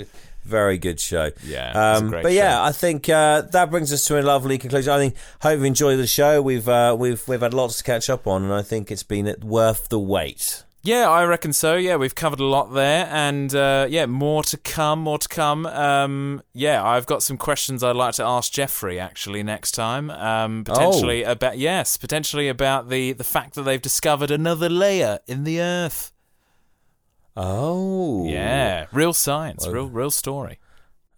very good show. Yeah, Um, but yeah, show. I think uh, that brings us to a lovely conclusion. I think hope you enjoyed the show. We've uh, we've we've had lots to catch up on, and I think it's been worth the wait. Yeah, I reckon so. Yeah, we've covered a lot there, and uh, yeah, more to come, more to come. Um, yeah, I've got some questions I'd like to ask Jeffrey actually next time. Um, potentially about yes, potentially about the the fact that they've discovered another layer in the Earth. Oh, Yeah, real science, real real story.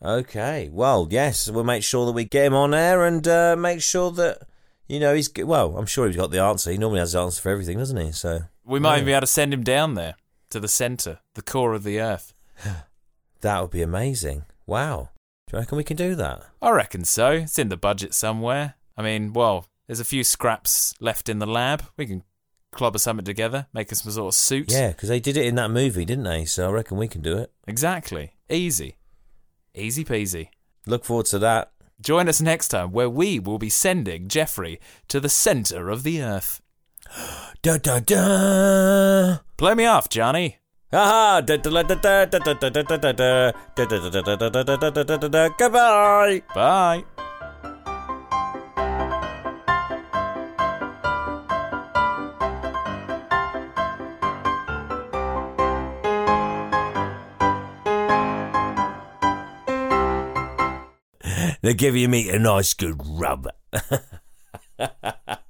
Okay. Well, yes, we'll make sure that we get him on air and uh, make sure that you know he's well. I'm sure he's got the answer. He normally has the answer for everything, doesn't he? So We might even be able to send him down there to the center, the core of the Earth. that would be amazing. Wow. Do you reckon we can do that? I reckon so. It's in the budget somewhere. I mean, well, there's a few scraps left in the lab. We can clobber something together, make us some sort of suit. Yeah, because they did it in that movie, didn't they? So I reckon we can do it. Exactly. Easy. Easy peasy. Look forward to that. Join us next time where we will be sending Jeffrey to the center of the earth. Da da da. Play me off, Johnny. Haha. Da da They're giving me a nice good rub.